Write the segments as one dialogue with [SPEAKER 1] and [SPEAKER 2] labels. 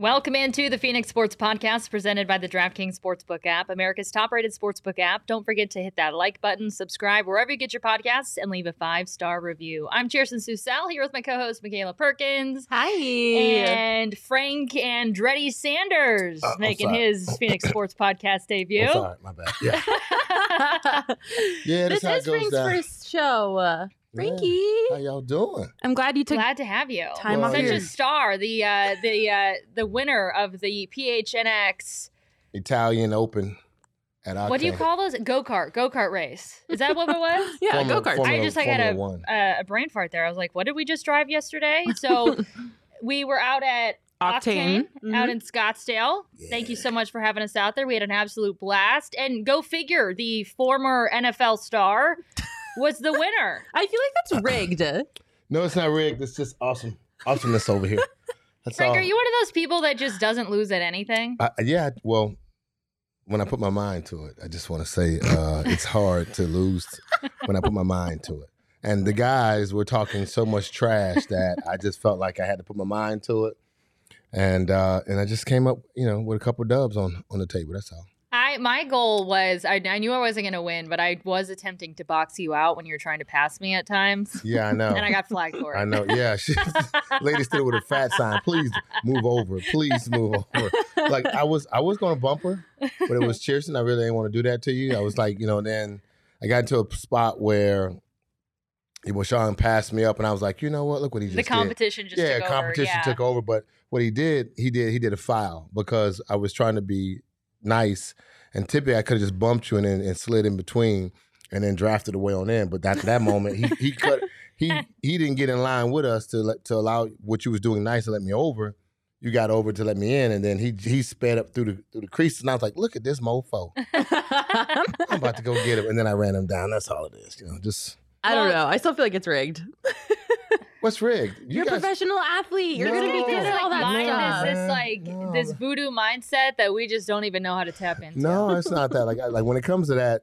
[SPEAKER 1] Welcome into the Phoenix Sports Podcast presented by the DraftKings Sportsbook app, America's top rated sportsbook app. Don't forget to hit that like button, subscribe wherever you get your podcasts, and leave a five star review. I'm Cheerson Susel here with my co host, Michaela Perkins.
[SPEAKER 2] Hi.
[SPEAKER 1] And Frank Andretti Sanders
[SPEAKER 3] Uh,
[SPEAKER 1] making
[SPEAKER 3] sorry.
[SPEAKER 1] his Phoenix Sports Podcast debut.
[SPEAKER 3] Oh, sorry, my bad. Yeah, yeah.
[SPEAKER 2] this
[SPEAKER 3] That's how it
[SPEAKER 2] is
[SPEAKER 3] goes
[SPEAKER 2] Frank's
[SPEAKER 3] down.
[SPEAKER 2] first show. Uh,
[SPEAKER 3] Yeah.
[SPEAKER 2] Frankie.
[SPEAKER 3] How y'all doing?
[SPEAKER 2] I'm glad you took
[SPEAKER 1] Glad to have you.
[SPEAKER 2] time
[SPEAKER 3] Well,
[SPEAKER 2] off
[SPEAKER 1] Such
[SPEAKER 2] your
[SPEAKER 1] a star, the uh, the uh, the winner of the PHNX.
[SPEAKER 3] Italian Open at Octane.
[SPEAKER 1] What do you call those? Go kart, go kart race. Is that what it was?
[SPEAKER 2] Yeah, go kart.
[SPEAKER 1] I just like had a, a a brain fart there. I was like, what did we just drive yesterday? So we were out at Octane,
[SPEAKER 2] Octane.
[SPEAKER 1] out
[SPEAKER 2] Mhm.
[SPEAKER 1] in Scottsdale. Thank you so much for having us out there. We had an absolute blast. And go figure, the former NFL star was the winner.
[SPEAKER 2] I feel like that's rigged.
[SPEAKER 3] No, it's not rigged. It's just awesome. Awesomeness over here. That's
[SPEAKER 1] Frank,
[SPEAKER 3] all.
[SPEAKER 1] are you one of those people that just doesn't lose at anything?
[SPEAKER 3] I, yeah. Well, when I put my mind to it, I just want to say uh, it's hard to lose when I put my mind to it. And the guys were talking so much trash that I just felt like I had to put my mind to it. And uh, and I just came up, you know, with a couple dubs on on the table. That's all.
[SPEAKER 1] I my goal was I, I knew I wasn't going to win, but I was attempting to box you out when you were trying to pass me at times,
[SPEAKER 3] Yeah, I know.
[SPEAKER 1] and I got flagged for it.
[SPEAKER 3] I know. Yeah, she, lady stood with a fat sign. Please move over. Please move over. Like I was, I was going to bump her, but it was Cheerson. I really didn't want to do that to you. I was like, you know, then I got into a spot where it was Sean passed me up, and I was like, you know what? Look what he just
[SPEAKER 1] the
[SPEAKER 3] did.
[SPEAKER 1] competition just
[SPEAKER 3] yeah,
[SPEAKER 1] took
[SPEAKER 3] competition
[SPEAKER 1] over. Yeah.
[SPEAKER 3] took over. But what he did, he did, he did a foul because I was trying to be nice, and typically I could have just bumped you and then and slid in between, and then drafted away on in. But after that moment, he he cut. He he didn't get in line with us to let, to allow what you was doing nice to let me over. You got over to let me in, and then he he sped up through the through the crease, and I was like, "Look at this mofo! I'm about to go get him." And then I ran him down. That's all it is, you know. Just
[SPEAKER 2] I don't know. I still feel like it's rigged.
[SPEAKER 3] what's rigged? You
[SPEAKER 2] You're a professional athlete. You're gonna be good at all that
[SPEAKER 1] mind
[SPEAKER 2] stuff.
[SPEAKER 1] is this like
[SPEAKER 3] No.
[SPEAKER 1] this voodoo mindset that we just don't even know how to tap into.
[SPEAKER 3] No, it's not that. Like, I, like when it comes to that,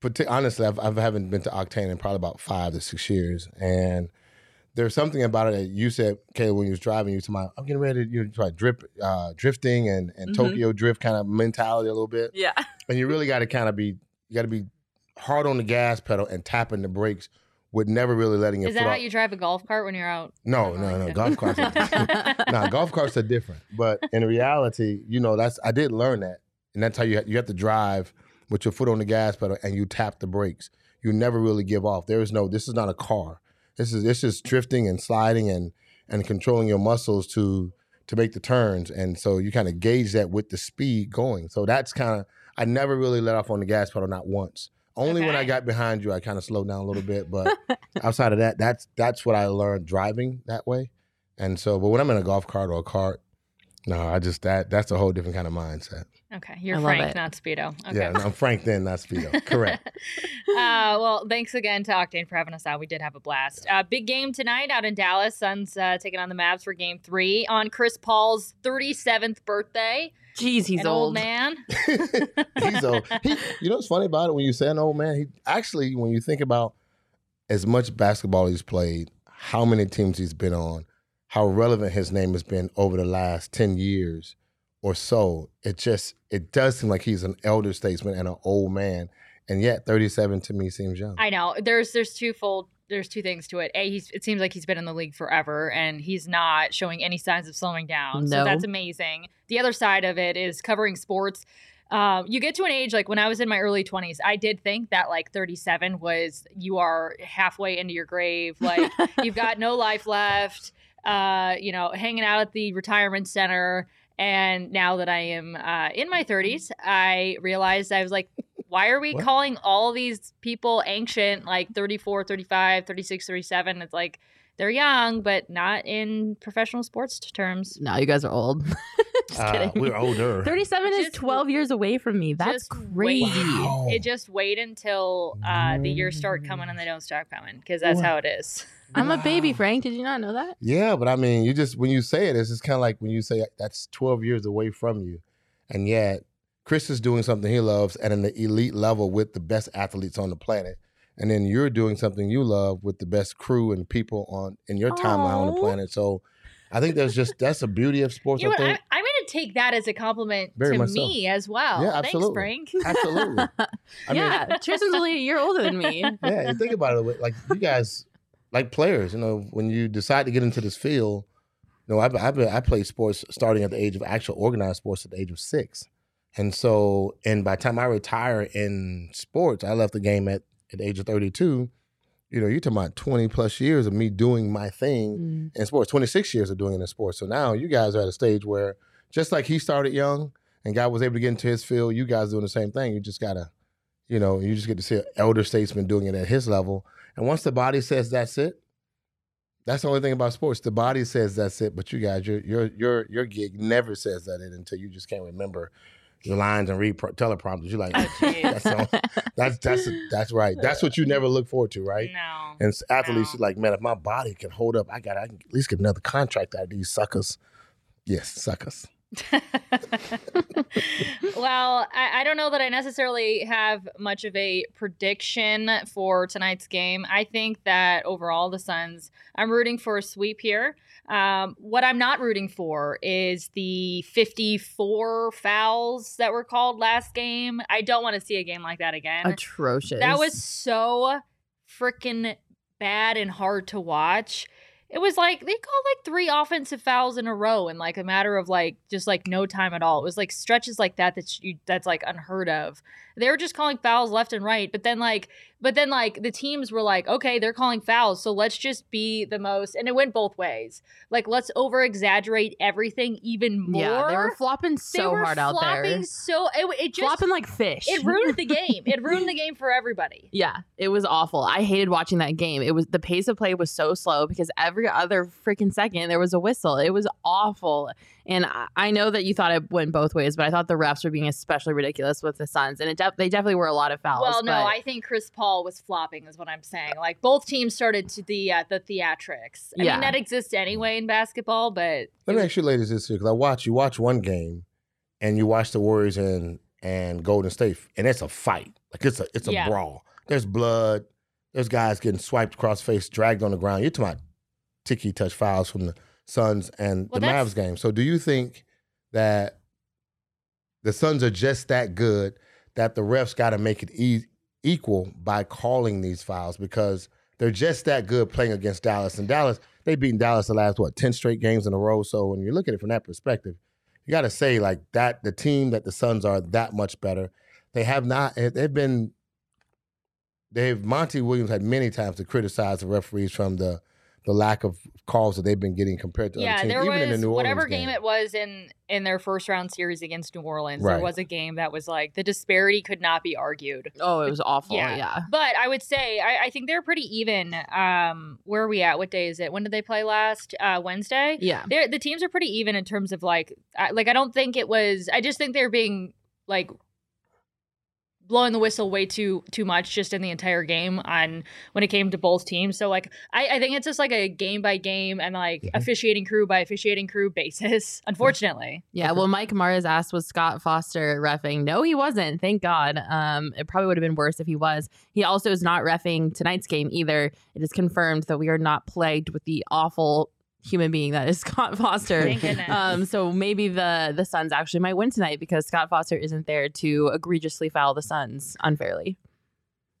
[SPEAKER 3] parti- honestly, I've, I haven't been to Octane in probably about five to six years, and there's something about it that you said, Kayla, when you was driving, you was talking about, I'm getting ready to you know, try drip, uh, drifting and, and
[SPEAKER 2] Mhm.
[SPEAKER 3] Tokyo drift kind of mentality a little bit,
[SPEAKER 2] Yeah.
[SPEAKER 3] and you really got to kind of be, you got to be hard on the gas pedal and tapping the brakes with never really letting your
[SPEAKER 1] Is that how you drive a golf cart when you're out?
[SPEAKER 3] No, no, no. Golf carts are no, golf carts are different. But in reality, you know, that's I did learn that, and that's how you ha- you have to drive with your foot on the gas pedal and you tap the brakes. You never really give off. There is no. This is not a car. This is this is drifting and sliding and and controlling your muscles to to make the turns. And so you kind of gauge that with the speed going. So that's kind of I never really let off on the gas pedal, not once. Only when I got behind you, I kind of slowed down a little bit. But outside of that, that's that's what I learned driving that way. And so, but when I'm in a golf cart or a cart, no, I just that that's a whole different kind of mindset.
[SPEAKER 1] Okay, you're
[SPEAKER 2] I
[SPEAKER 1] Frank,
[SPEAKER 2] it.
[SPEAKER 1] not Speedo. Okay.
[SPEAKER 3] Yeah, I'm Frank then, not Speedo. Correct.
[SPEAKER 1] uh, well, thanks again to Octane for having us out. We did have a blast. Uh, big game tonight out in Dallas. Suns uh, taking on the Mavs for Game Three on Chris Paul's 37th birthday.
[SPEAKER 2] Jeez, he's
[SPEAKER 1] An
[SPEAKER 2] old.
[SPEAKER 1] old man.
[SPEAKER 3] He's old. He, you know what's funny about it when you say an old man? He actually, when you think about as much basketball he's played, how many teams he's been on, how relevant his name has been over the last ten years or so, it just it does seem like he's an elder statesman and an old man, and yet thirty seven to me seems young.
[SPEAKER 1] I know. There's there's twofold. There's two things to it. A, he's it seems like he's been in the league forever, and he's not showing any signs of slowing down. So that's amazing. The other side of it is covering sports. Um, you get to an age like when I was in my early 20s, I did think that like 37 was you are halfway into your grave, like you've got no life left. Uh, you know, hanging out at the retirement center. And now that I am uh, in my 30s, I realized I was like, why are we
[SPEAKER 3] What?
[SPEAKER 1] calling all these people ancient, like 34, 35, 36, 37? It's like they're young, but not in professional sports terms.
[SPEAKER 2] No, you guys are old. Just
[SPEAKER 3] Uh,
[SPEAKER 2] kidding.
[SPEAKER 3] we're older.
[SPEAKER 2] 37 is 12 years away from me. That's crazy.
[SPEAKER 3] Wow.
[SPEAKER 1] It just wait until uh, the years start coming and they don't stop coming because that's
[SPEAKER 3] Wow.
[SPEAKER 1] how it is.
[SPEAKER 2] I'm a baby, Frank. Did you not know that?
[SPEAKER 3] Yeah, but I mean, you just when you say it, it's just kind of like when you say that's 12 years away from you, and yet Chris is doing something he loves at an elite level with the best athletes on the planet, and then you're doing something you love with the best crew and people on in your timeline on the planet. So, I think there's just that's the beauty of sports.
[SPEAKER 1] You know
[SPEAKER 3] I
[SPEAKER 1] what? I,
[SPEAKER 3] think.
[SPEAKER 1] I'm going to take that as a compliment
[SPEAKER 3] Very
[SPEAKER 1] to
[SPEAKER 3] so.
[SPEAKER 1] me as well.
[SPEAKER 3] Yeah, absolutely.
[SPEAKER 1] Thanks, Frank.
[SPEAKER 3] Absolutely. I mean,
[SPEAKER 2] yeah, Tristan's only a year older than me.
[SPEAKER 3] yeah, you think about it, like you guys, like players, you know, when you decide to get into this field, you know, I I, I played sports starting at the age of actual organized sports at the age of six, and so, and by the time I retire in sports, I left the game at at the age of thirty two. You know, you're talking about twenty plus years of me doing my thing
[SPEAKER 2] Mm.
[SPEAKER 3] in sports, twenty six years of doing it in sports. So now you guys are at a stage where, just like he started young and God was able to get into his field, you guys doing the same thing. You just gotta you know, you just get to see an elder statesman doing it at his level. And once the body says that's it, that's the only thing about sports. The body says that's it, but you guys, your your your your gig never says that it until you just can't remember your lines and read pro- teleprompters. You're like, that's, that's that's that's right. That's what you never look forward to, right?
[SPEAKER 1] No.
[SPEAKER 3] And athletes
[SPEAKER 1] No.
[SPEAKER 3] like, man, if my body can hold up, I got I can at least get another contract out of these suckers. Yes, suckers.
[SPEAKER 1] well, I, I don't know that I necessarily have much of a prediction for tonight's game. I think that overall, the Suns, I'm rooting for a sweep here. Um, what I'm not rooting for is the 54 fouls that were called last game. I don't want to see a game like that again.
[SPEAKER 2] Atrocious.
[SPEAKER 1] That was so freaking bad and hard to watch. It was like they called like three offensive fouls in a row in like a matter of like just like no time at all. It was like stretches like that that you that's like unheard of. They were just calling fouls left and right, but then like but then like the teams were like, okay, they're calling fouls, so let's just be the most and it went both ways. Like let's over exaggerate everything even more.
[SPEAKER 2] Yeah, they were flopping so
[SPEAKER 1] were
[SPEAKER 2] hard out there.
[SPEAKER 1] flopping So it, it just
[SPEAKER 2] flopping like fish.
[SPEAKER 1] it ruined the game. It ruined the game for everybody.
[SPEAKER 2] Yeah, it was awful. I hated watching that game. It was the pace of play was so slow because every other freaking second there was a whistle. It was awful. And I, I know that you thought it went both ways, but I thought the refs were being especially ridiculous with the Suns, and it def- they definitely were a lot of fouls.
[SPEAKER 1] Well, no,
[SPEAKER 2] but-
[SPEAKER 1] I think Chris Paul was flopping, is what I'm saying. Like both teams started to the uh, the theatrics. I
[SPEAKER 2] Yeah.
[SPEAKER 1] mean that exists anyway in basketball, but
[SPEAKER 3] Let me ask you, ladies, this because I watch you watch one game, and you watch the Warriors and and Golden State, and it's a fight. Like it's a it's a
[SPEAKER 1] Yeah.
[SPEAKER 3] brawl. There's blood. There's guys getting swiped across face, dragged on the ground. You're talking about ticky touch fouls from the Suns and
[SPEAKER 1] Well,
[SPEAKER 3] the Mavs game. So do you think that the Suns are just that good that the refs got to make it e- equal by calling these fouls because they're just that good playing against Dallas. And Dallas, they've beaten Dallas the last what ten straight games in a row. So when you look at it from that perspective, you got to say like that the team that the Suns are that much better. They have not. eh, They've been. They've Monty Williams had many times to criticize the referees from the the lack of calls that they've been getting compared to
[SPEAKER 1] yeah,
[SPEAKER 3] other teams,
[SPEAKER 1] there
[SPEAKER 3] even in the
[SPEAKER 1] was
[SPEAKER 3] New Orleans
[SPEAKER 1] whatever
[SPEAKER 3] game.
[SPEAKER 1] game it was in in their first round series against New Orleans.
[SPEAKER 3] Right.
[SPEAKER 1] There was a game that was like the disparity could not be argued.
[SPEAKER 2] oh, it was awful.
[SPEAKER 1] Yeah.
[SPEAKER 2] Yeah,
[SPEAKER 1] But I would say I, I think they're pretty even. Um, where are we at? What day is it? When did they play last? Uh, Wednesday.
[SPEAKER 2] yeah.
[SPEAKER 1] They're, the teams are pretty even in terms of like, I, like I don't think it was. I just think they're being like blowing the whistle way too too much just in the entire game on when it came to both teams. So like I, I think it's just like a game by game and like
[SPEAKER 3] Mhm.
[SPEAKER 1] officiating crew by officiating crew basis. Unfortunately,
[SPEAKER 2] Yeah, well, Mike Mars asked, was Scott Foster refing? No, he wasn't. Thank God. Um, it probably would have been worse if he was. He also is not refing tonight's game either. It is confirmed that we are not plagued with the awful human being that is Scott Foster. Um, so maybe the the Suns actually might win tonight because Scott Foster isn't there to egregiously foul the Suns unfairly.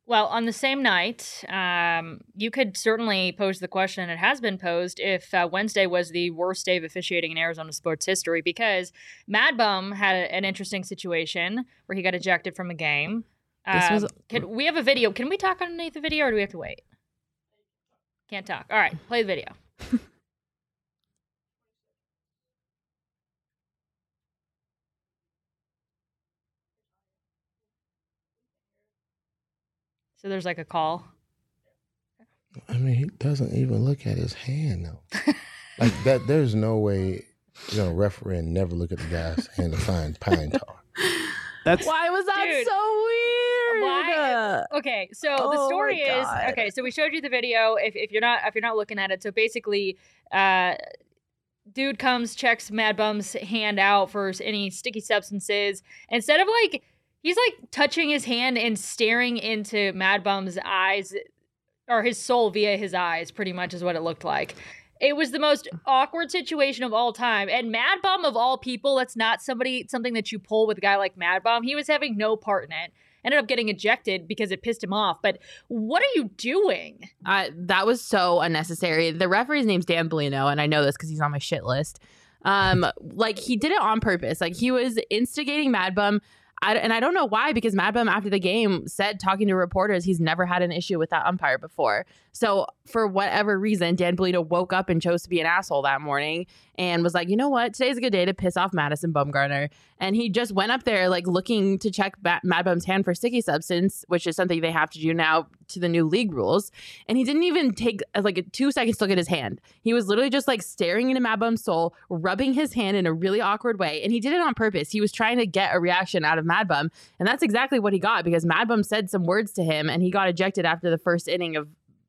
[SPEAKER 1] Well, on the same night, um, you could certainly pose the question, it has been posed, if uh, Wednesday was the worst day of officiating in Arizona sports history, because Mad Bum had a- an interesting situation where he got ejected from a game.
[SPEAKER 2] This was-
[SPEAKER 1] Um, can, we have a video. Can we talk underneath the video, or do we have to wait? Can't talk. All right, play the video. So there's like a call.
[SPEAKER 3] I mean, he doesn't even look at his hand though. like that, there's no way you're gonna referee and never look at the guy's hand to find pine tar.
[SPEAKER 4] That's
[SPEAKER 2] Why was that
[SPEAKER 1] Dude,
[SPEAKER 2] so weird?
[SPEAKER 1] why- Okay, so the
[SPEAKER 2] Oh my
[SPEAKER 1] story is okay. So we showed you the video. If, if you're not if you're not looking at it, so basically, uh, dude comes checks Mad Bum's hand out for any sticky substances. Instead of like he's like touching his hand and staring into Mad Bum's eyes or his soul via his eyes, pretty much is what it looked like. It was the most awkward situation of all time. And Mad Bum of all people, that's not somebody something that you pull with a guy like Mad Bum. He was having no part in it. Ended up getting ejected because it pissed him off. But what are you doing?
[SPEAKER 2] Uh, that was so unnecessary. The referee's name's Dan Bellino, and I know this because he's on my shit list. Um, like he did it on purpose. Like he was instigating Mad Bum. I, and I don't know why, because Mad Bum after the game said, talking to reporters, he's never had an issue with that umpire before. So for whatever reason, Dan Bellino woke up and chose to be an asshole that morning and was like, you know what, today's a good day to piss off Madison Bumgarner. And he just went up there like looking to check Mad Bum's hand for sticky substance, which is something they have to do now to the new league rules. And he didn't even take uh, like two seconds to look at his hand. He was literally just like staring into Mad Bum's soul, rubbing his hand in a really awkward way. And he did it on purpose. He was trying to get a reaction out of Mad Bum. And that's exactly what he got because Mad Bum said some words to him and he got ejected after the first inning of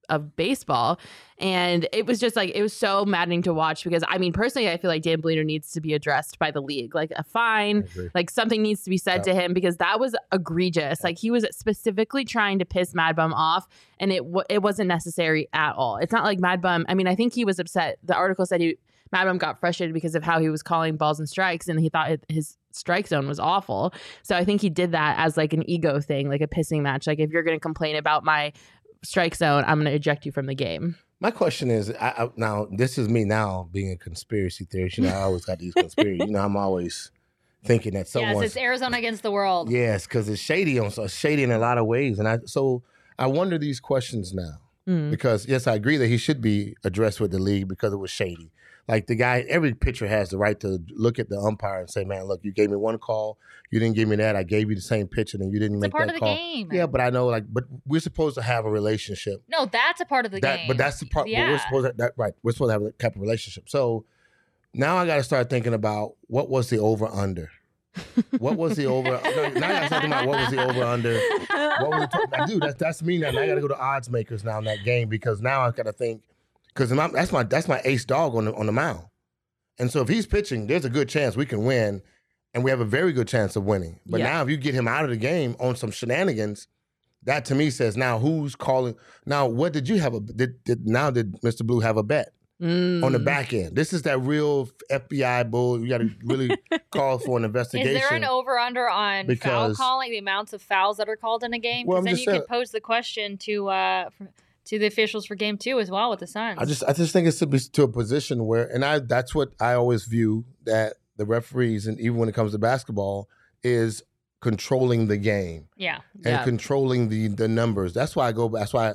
[SPEAKER 2] of baseball. And it was just like it was so maddening to watch because I mean personally I feel like Dan Bellino needs to be addressed by the league. Like a fine, like something needs to be said yeah. to him because that was egregious. Yeah. Like he was specifically trying to piss Mad Bum off and it w- it wasn't necessary at all. It's not like Mad Bum, I mean I think he was upset. The article said he Mad Bum got frustrated because of how he was calling balls and strikes and he thought his strike zone was awful. So I think he did that as like an ego thing, like a pissing match. Like if you're going to complain about my strike zone, I'm going to eject you from the game.
[SPEAKER 3] My question is, I, I, now this is me now being a conspiracy theorist. You know, I always got these conspiracy. you know, I'm always thinking that someone.
[SPEAKER 1] Yes, it's Arizona against the world.
[SPEAKER 3] Yes, because it's shady on so shady in a lot of ways, and I so I wonder these questions now mm. because yes, I agree that he should be addressed with the league because it was shady. Like the guy, every pitcher has the right to look at the umpire and say, "Man, look, you gave me one call, you didn't give me that. I gave you the same pitch, and then you didn't
[SPEAKER 1] it's
[SPEAKER 3] make that call."
[SPEAKER 1] Game.
[SPEAKER 3] Yeah, but I know, like, but we're supposed to have a relationship.
[SPEAKER 1] No, that's a part of the
[SPEAKER 3] that,
[SPEAKER 1] game.
[SPEAKER 3] But that's the part.
[SPEAKER 1] Yeah.
[SPEAKER 3] We're supposed to, that right. We're supposed to have a type of relationship. So now I got to start thinking about what was the over under. what was the over? now, now I got to start about what was the over under. What was the, dude? That's that's me now. now I got to go to odds makers now in that game because now I got to think because that's my that's my ace dog on the on the mound. And so if he's pitching, there's a good chance we can win, and we have a very good chance of winning. But yeah. now if you get him out of the game on some shenanigans, that to me says now who's calling? Now what did you have a did, did now did Mr. Blue have a bet? Mm. On the mm. back end, this is that real FBI bull. You got to really call for an investigation.
[SPEAKER 1] Is there an over under on because, foul calling? The amounts of fouls that are called in a game? Because well, then you saying, could pose the question to uh, to the officials for game two as well with the Suns.
[SPEAKER 3] I just I just think it's to be to a position where and I that's what I always view that the referees and even when it comes to basketball is controlling the game.
[SPEAKER 1] Yeah.
[SPEAKER 3] And
[SPEAKER 1] yeah.
[SPEAKER 3] controlling the the numbers. That's why I go that's why I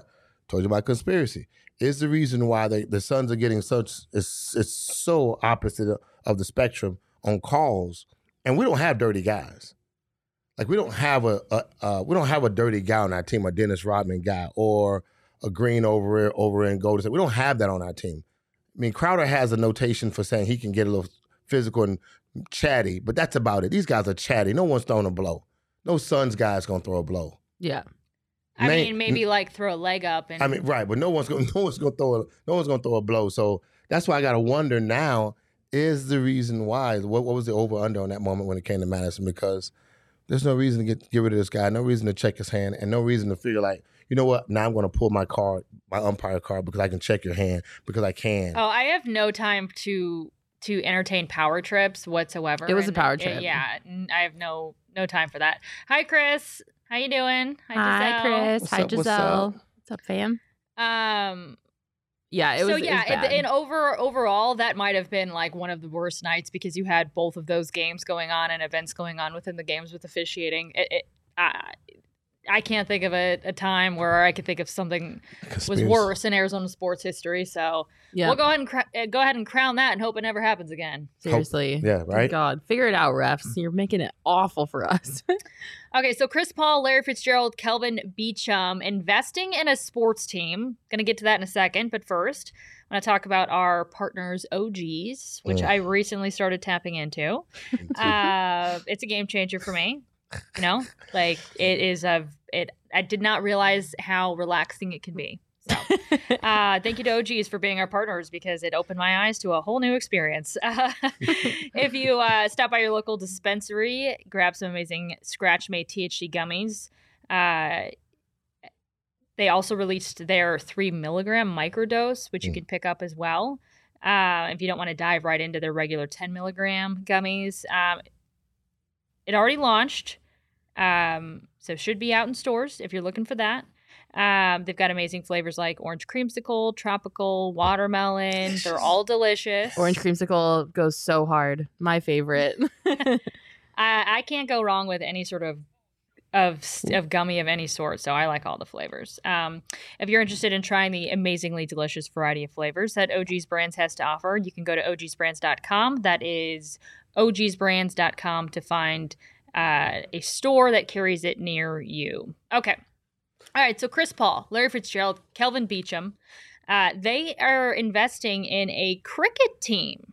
[SPEAKER 3] told you about conspiracy. Is the reason why they, the Suns are getting such it's it's so opposite of, of the spectrum on calls. And we don't have dirty guys. Like we don't have a, a uh, we don't have a dirty guy on our team, a Dennis Rodman guy, or a Green over it over in Golden State. We don't have that on our team. I mean, Crowder has a notation for saying he can get a little physical and chatty, but that's about it. These guys are chatty. No one's throwing a blow. No Suns guy's gonna throw a blow.
[SPEAKER 2] Yeah.
[SPEAKER 1] I mean, maybe like throw a leg up and
[SPEAKER 3] I mean, right, but no one's gonna no one's gonna throw a no one's gonna throw a blow. So that's why I gotta wonder now, is the reason why what, what was the over under on that moment when it came to Madison? Because there's no reason to get get rid of this guy, no reason to check his hand, and no reason to figure like, you know what? Now I'm going to pull my card, my umpire card, because I can check your hand because I can.
[SPEAKER 1] Oh, I have no time to to entertain power trips whatsoever.
[SPEAKER 2] It was a power trip.
[SPEAKER 1] yeah, I have no no time for that. Hi, Chris. How you doing?
[SPEAKER 2] Hi, Hi Chris. What's Hi, up, Giselle. What's up? what's up, fam?
[SPEAKER 1] Um,
[SPEAKER 2] yeah, it was.
[SPEAKER 1] So yeah, and over overall, that might have been like one of the worst nights because you had both of those games going on and events going on within the games with officiating. It, it, uh, I can't think of a, a, time where I could think of something was worse in Arizona sports history. So yeah. we'll go ahead and cr- uh, go ahead and crown that and hope it never happens again.
[SPEAKER 2] Seriously,
[SPEAKER 3] hope, yeah, right.
[SPEAKER 2] God, figure it out, refs. You're making it awful for us.
[SPEAKER 1] okay, so Chris Paul, Larry Fitzgerald, Kelvin Beachum investing in a sports team. Going to get to that in a second, but first. I'm going to talk about our partners OGs, which mm. I recently started tapping into. uh, it's a game changer for me. You know, like it is a it. I did not realize how relaxing it can be. So, uh, thank you to OGs for being our partners because it opened my eyes to a whole new experience. Uh, if you uh, stop by your local dispensary, grab some amazing Scratch Made THC gummies. Uh, they also released their three milligram microdose, which you mm. can pick up as well. Uh, if you don't want to dive right into their regular 10 milligram gummies, um, it already launched. Um, so should be out in stores if you're looking for that. Um, they've got amazing flavors like orange creamsicle, tropical, watermelon. They're all delicious.
[SPEAKER 2] Orange creamsicle goes so hard. My favorite.
[SPEAKER 1] I, I can't go wrong with any sort of of of gummy of any sort. So I like all the flavors. Um, if you're interested in trying the amazingly delicious variety of flavors that OG's Brands has to offer, you can go to ogsbrands.com. That is ogsbrands.com to find uh, a store that carries it near you. Okay. All right. So Chris Paul, Larry Fitzgerald, Kelvin Beachum, uh, they are investing in a cricket team.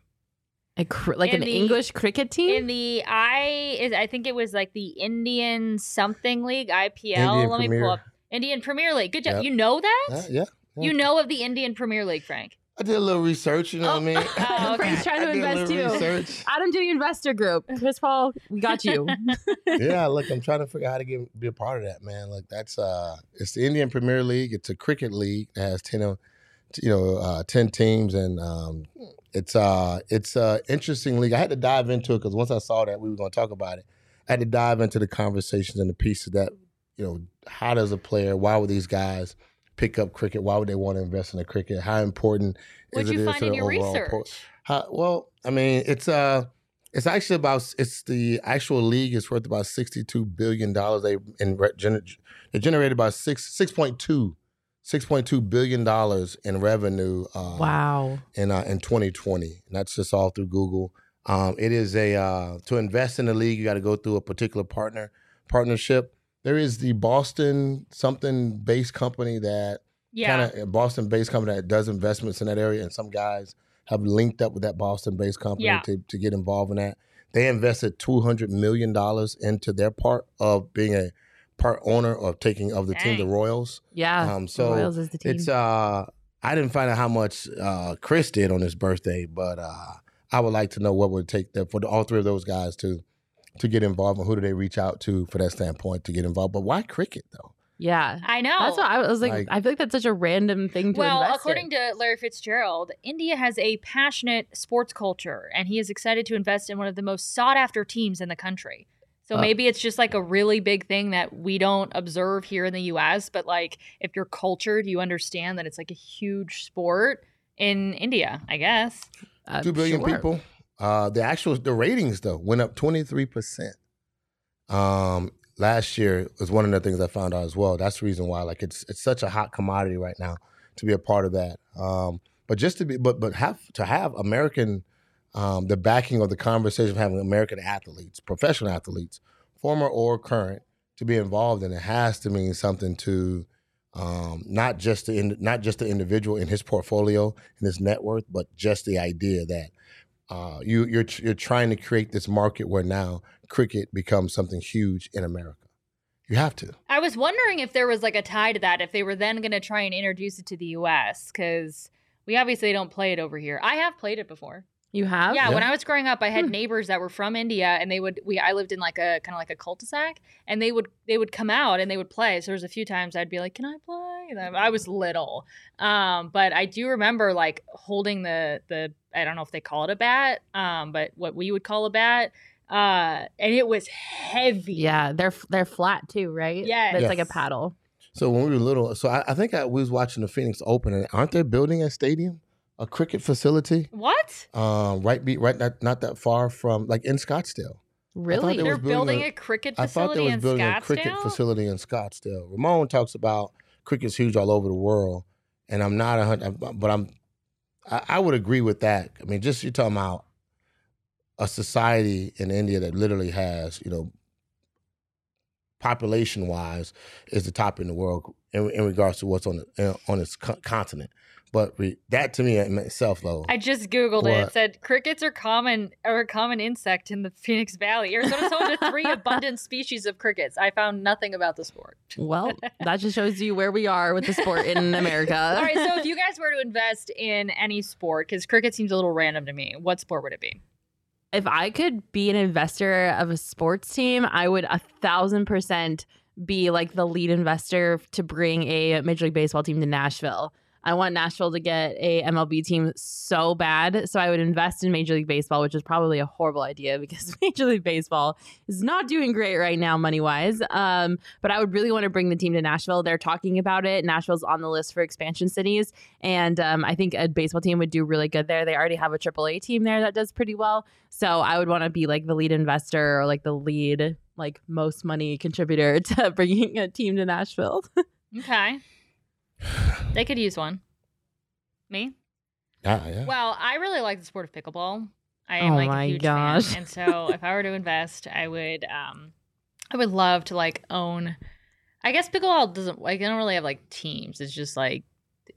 [SPEAKER 2] A cr- like
[SPEAKER 1] In
[SPEAKER 2] an
[SPEAKER 1] the-
[SPEAKER 2] English cricket team?
[SPEAKER 1] In the I is I think it was like the Indian something league IPL.
[SPEAKER 3] Indian
[SPEAKER 1] Let me
[SPEAKER 3] Premier.
[SPEAKER 1] pull up Indian Premier League. Good job.
[SPEAKER 3] Yep.
[SPEAKER 1] You know that?
[SPEAKER 3] Uh, yeah.
[SPEAKER 1] You know of the Indian Premier League, Frank?
[SPEAKER 3] I did a little research, you know what I mean?
[SPEAKER 1] Oh, okay.
[SPEAKER 2] Frank's trying to
[SPEAKER 3] I did a
[SPEAKER 2] invest
[SPEAKER 3] little
[SPEAKER 2] too.
[SPEAKER 3] research.
[SPEAKER 2] Adam doing investor group. Chris Paul, we got you.
[SPEAKER 3] yeah, look, I'm trying to figure out how to get be a part of that, man. Like that's uh it's the Indian Premier League. It's a cricket league that has ten you know, uh ten teams and um it's uh it's uh interesting league. I had to dive into it because once I saw that we were gonna talk about it, I had to dive into the conversations and the pieces that, you know, how does a player, why would these guys pick up cricket? Why would they want to invest in the cricket? How important
[SPEAKER 1] What'd
[SPEAKER 3] is
[SPEAKER 1] you
[SPEAKER 3] it is
[SPEAKER 1] find
[SPEAKER 3] to
[SPEAKER 1] in
[SPEAKER 3] the
[SPEAKER 1] your
[SPEAKER 3] overall
[SPEAKER 1] research?
[SPEAKER 3] po- how, well, I mean, it's uh it's actually about it's the actual league is worth about sixty two billion dollars. They in re- gener- they generated about six six point two. Six point two billion dollars in revenue uh,
[SPEAKER 2] wow.
[SPEAKER 3] in uh, in 2020. That's just all through Google. Um, it is a uh, to invest in the league, you got to go through a particular partner partnership. There is the Boston something based company that
[SPEAKER 1] Yeah.
[SPEAKER 3] kind of Boston based company that does investments in that area, and some guys have linked up with that Boston based company
[SPEAKER 1] Yeah.
[SPEAKER 3] to, to get involved in that. They invested two hundred million dollars into their part of being a part owner of taking of the team, the Royals.
[SPEAKER 2] Yeah.
[SPEAKER 3] Um,
[SPEAKER 2] the
[SPEAKER 3] so
[SPEAKER 2] Royals is the team.
[SPEAKER 3] It's uh, I didn't find out how much uh Chris did on his birthday, but uh, I would like to know what would take that for the, all three of those guys to to get involved, and who do they reach out to for that standpoint to get involved? But why cricket though?
[SPEAKER 2] yeah.
[SPEAKER 1] I know.
[SPEAKER 2] That's what I was like,
[SPEAKER 3] Like-
[SPEAKER 2] I feel like that's such a random thing to invest in.
[SPEAKER 1] well, according
[SPEAKER 2] in.
[SPEAKER 1] to Larry Fitzgerald, India has a passionate sports culture, and he is excited to invest in one of the most sought after teams in the country. So
[SPEAKER 2] Uh.
[SPEAKER 1] maybe it's just like a really big thing that we don't observe here in the US, but like if you're cultured, you understand that it's like a huge sport in India, I guess.
[SPEAKER 2] Uh,
[SPEAKER 3] Two billion
[SPEAKER 2] sure.
[SPEAKER 3] people. Uh, the actual the ratings though went up twenty three percent. Um, last year was one of the things I found out as well. That's the reason why like it's it's such a hot commodity right now to be a part of that. Um, but just to be but but have to have American um, the backing of the conversation of having American athletes, professional athletes, former or current, to be involved in it has to mean something to um, not just the in, not just the individual in his portfolio and his net worth, but just the idea that uh, you you're you're trying to create this market where now cricket becomes something huge in America. You have to.
[SPEAKER 1] I was wondering if there was like a tie to that, if they were then going to try and introduce it to the US, because we obviously don't play it over here. I have played it before.
[SPEAKER 2] You have?
[SPEAKER 1] Yeah, when I was growing up, I had
[SPEAKER 2] Hmm.
[SPEAKER 1] neighbors that were from India, and they would we I lived in like a kind of like a cul-de-sac, and they would they would come out and they would play. So there was a few times I'd be like, "Can I play?" And I I was little, um, but I do remember like holding the the I don't know if they call it a bat, um, but what we would call a bat, uh, and it was heavy.
[SPEAKER 2] Yeah, they're they're flat too, right?
[SPEAKER 1] Yeah,
[SPEAKER 2] it's like a paddle.
[SPEAKER 3] So when we were little, so I, I think I, we was watching the Phoenix Open, and aren't they building a stadium, a cricket facility,
[SPEAKER 1] What?
[SPEAKER 3] um, right? Be right, not, not that far from like in Scottsdale.
[SPEAKER 2] Really?
[SPEAKER 3] they
[SPEAKER 1] They're
[SPEAKER 3] building
[SPEAKER 1] building
[SPEAKER 3] a-
[SPEAKER 1] a, cricket
[SPEAKER 3] I thought they was
[SPEAKER 1] in
[SPEAKER 3] building
[SPEAKER 1] Scottsdale.
[SPEAKER 3] a cricket facility in Scottsdale. Ramon talks about cricket's huge all over the world, and I'm not a hundred, but I'm, I, I would agree with that. I mean, just you're talking about a society in India that literally has, you know, population wise, is the top in the world in, in regards to what's on the on its co- continent. But re, that to me in itself, though,
[SPEAKER 1] I just googled it. It said crickets are common are a common insect in the Phoenix Valley. Arizona's home to three abundant species of crickets. I found nothing about the sport.
[SPEAKER 2] Well, that just shows you where we are with the sport in America.
[SPEAKER 1] All right, so if you guys were to invest in any sport, because cricket seems a little random to me, what sport would it be?
[SPEAKER 2] if I could be an investor of a sports team, I would a thousand percent be like the lead investor to bring a Major League Baseball team to Nashville. I want Nashville to get a MLB team so bad. So I would invest in Major League Baseball, which is probably a horrible idea because Major League Baseball is not doing great right now, money wise. Um, but I would really want to bring the team to Nashville. They're talking about it. Nashville's on the list for expansion cities. And um, I think a baseball team would do really good there. They already have a AAA team there that does pretty well. So I would want to be like the lead investor or like the lead, like most money contributor to bringing a team to Nashville.
[SPEAKER 1] Okay. They could use one. Me?
[SPEAKER 3] Ah, yeah.
[SPEAKER 1] Well, I really like the sport of pickleball. I am
[SPEAKER 2] Oh
[SPEAKER 1] like
[SPEAKER 2] my
[SPEAKER 1] a huge
[SPEAKER 2] gosh.
[SPEAKER 1] fan, and so if I were to invest, I would, um, I would love to like own. I guess pickleball doesn't like I don't really have like teams. It's just like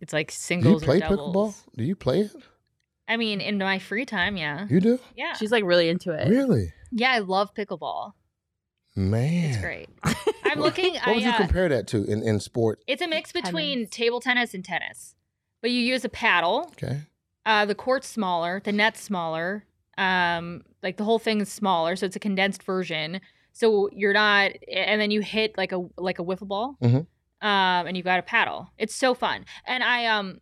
[SPEAKER 1] it's like singles.
[SPEAKER 3] Do you play
[SPEAKER 1] or doubles.
[SPEAKER 3] pickleball? Do you play it?
[SPEAKER 1] I mean, in my free time, yeah,
[SPEAKER 3] You do?
[SPEAKER 1] yeah,
[SPEAKER 2] She's like really into it.
[SPEAKER 3] Really?
[SPEAKER 1] yeah. I love pickleball.
[SPEAKER 3] Man.
[SPEAKER 1] It's great. I'm looking.
[SPEAKER 3] What
[SPEAKER 1] I,
[SPEAKER 3] would you
[SPEAKER 1] uh,
[SPEAKER 3] compare that to in, in sport?
[SPEAKER 1] It's a mix between
[SPEAKER 2] Tennis.
[SPEAKER 1] table tennis and tennis, but you use a paddle.
[SPEAKER 3] Okay.
[SPEAKER 1] Uh, the court's smaller, the net's smaller. Um, like the whole thing is smaller, so it's a condensed version. So you're not, and then you hit like a like a wiffle ball,
[SPEAKER 3] Mhm.
[SPEAKER 1] um, and you've got a paddle. It's so fun. And I um,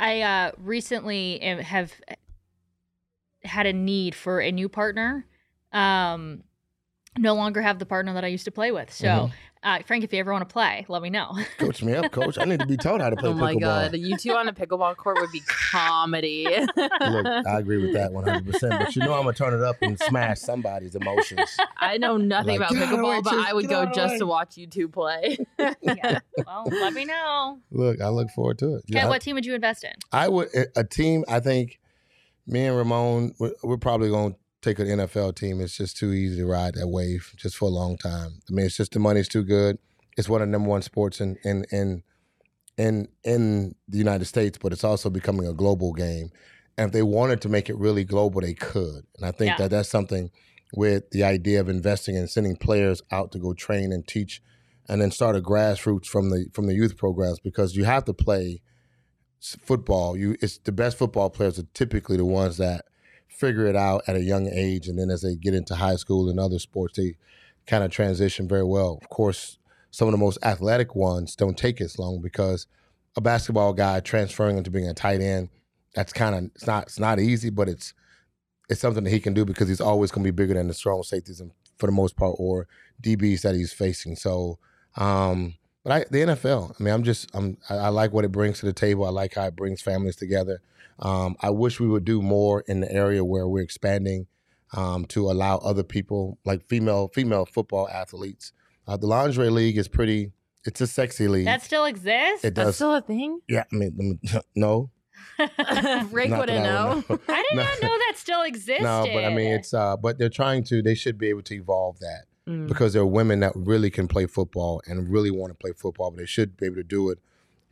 [SPEAKER 1] I uh recently am- have had a need for a new partner. Um, no longer have the partner that I used to play with. So,
[SPEAKER 3] Mhm.
[SPEAKER 1] uh, Frank, if you ever want to play, let me know.
[SPEAKER 3] Coach me up, coach. I need to be taught how to play
[SPEAKER 2] Oh my
[SPEAKER 3] pickleball.
[SPEAKER 2] god, you two on a pickleball court would be comedy.
[SPEAKER 3] Look, I agree with that 100%. But you know I'm going to turn it up and smash somebody's emotions.
[SPEAKER 2] I know nothing
[SPEAKER 3] Like,
[SPEAKER 2] about
[SPEAKER 3] "Get out of the way,
[SPEAKER 2] pickleball, but I would go
[SPEAKER 3] out of the
[SPEAKER 2] just
[SPEAKER 3] way."
[SPEAKER 2] to watch you two play.
[SPEAKER 1] yeah. Well, let me know.
[SPEAKER 3] Look, I look forward to it.
[SPEAKER 1] Okay,
[SPEAKER 3] Yeah, I-
[SPEAKER 1] what team would you invest in?
[SPEAKER 3] I would a- a team. I think me and Ramon, we're, we're probably going to take an NFL team. It's just too easy to ride that wave just for a long time. I mean, it's just the money's too good. It's one of the number one sports in in in in in the United States, but it's also becoming a global game. And if they wanted to make it really global, they could. And I think
[SPEAKER 1] Yeah.
[SPEAKER 3] that that's something with the idea of investing and sending players out to go train and teach, and then start a grassroots from the from the youth programs because you have to play football. You it's the best football players are typically the ones that figure it out at a young age, and then as they get into high school and other sports, they kind of transition very well. Of course, some of the most athletic ones don't take as long because a basketball guy transferring into being a tight end, that's kind of it's not it's not easy, but it's it's something that he can do because he's always going to be bigger than the strong safeties and for the most part or DBs that he's facing. So, um, but I, the NFL, I mean, I'm just I'm I, I like what it brings to the table. I like how it brings families together. Um, I wish we would do more in the area where we're expanding um, to allow other people, like female female football athletes. Uh, the lingerie league is pretty. It's a sexy league.
[SPEAKER 1] That still exists?
[SPEAKER 3] it
[SPEAKER 2] That's
[SPEAKER 3] does.
[SPEAKER 2] still a thing.
[SPEAKER 3] yeah, I mean, let me- no.
[SPEAKER 2] Rick wouldn't
[SPEAKER 3] that I
[SPEAKER 2] know.
[SPEAKER 1] I did
[SPEAKER 3] No.
[SPEAKER 1] not know that still existed.
[SPEAKER 3] No, but I mean, it's uh, but they're trying to. They should be able to evolve that
[SPEAKER 2] Mm.
[SPEAKER 3] because there are women that really can play football and really want to play football, but they should be able to do it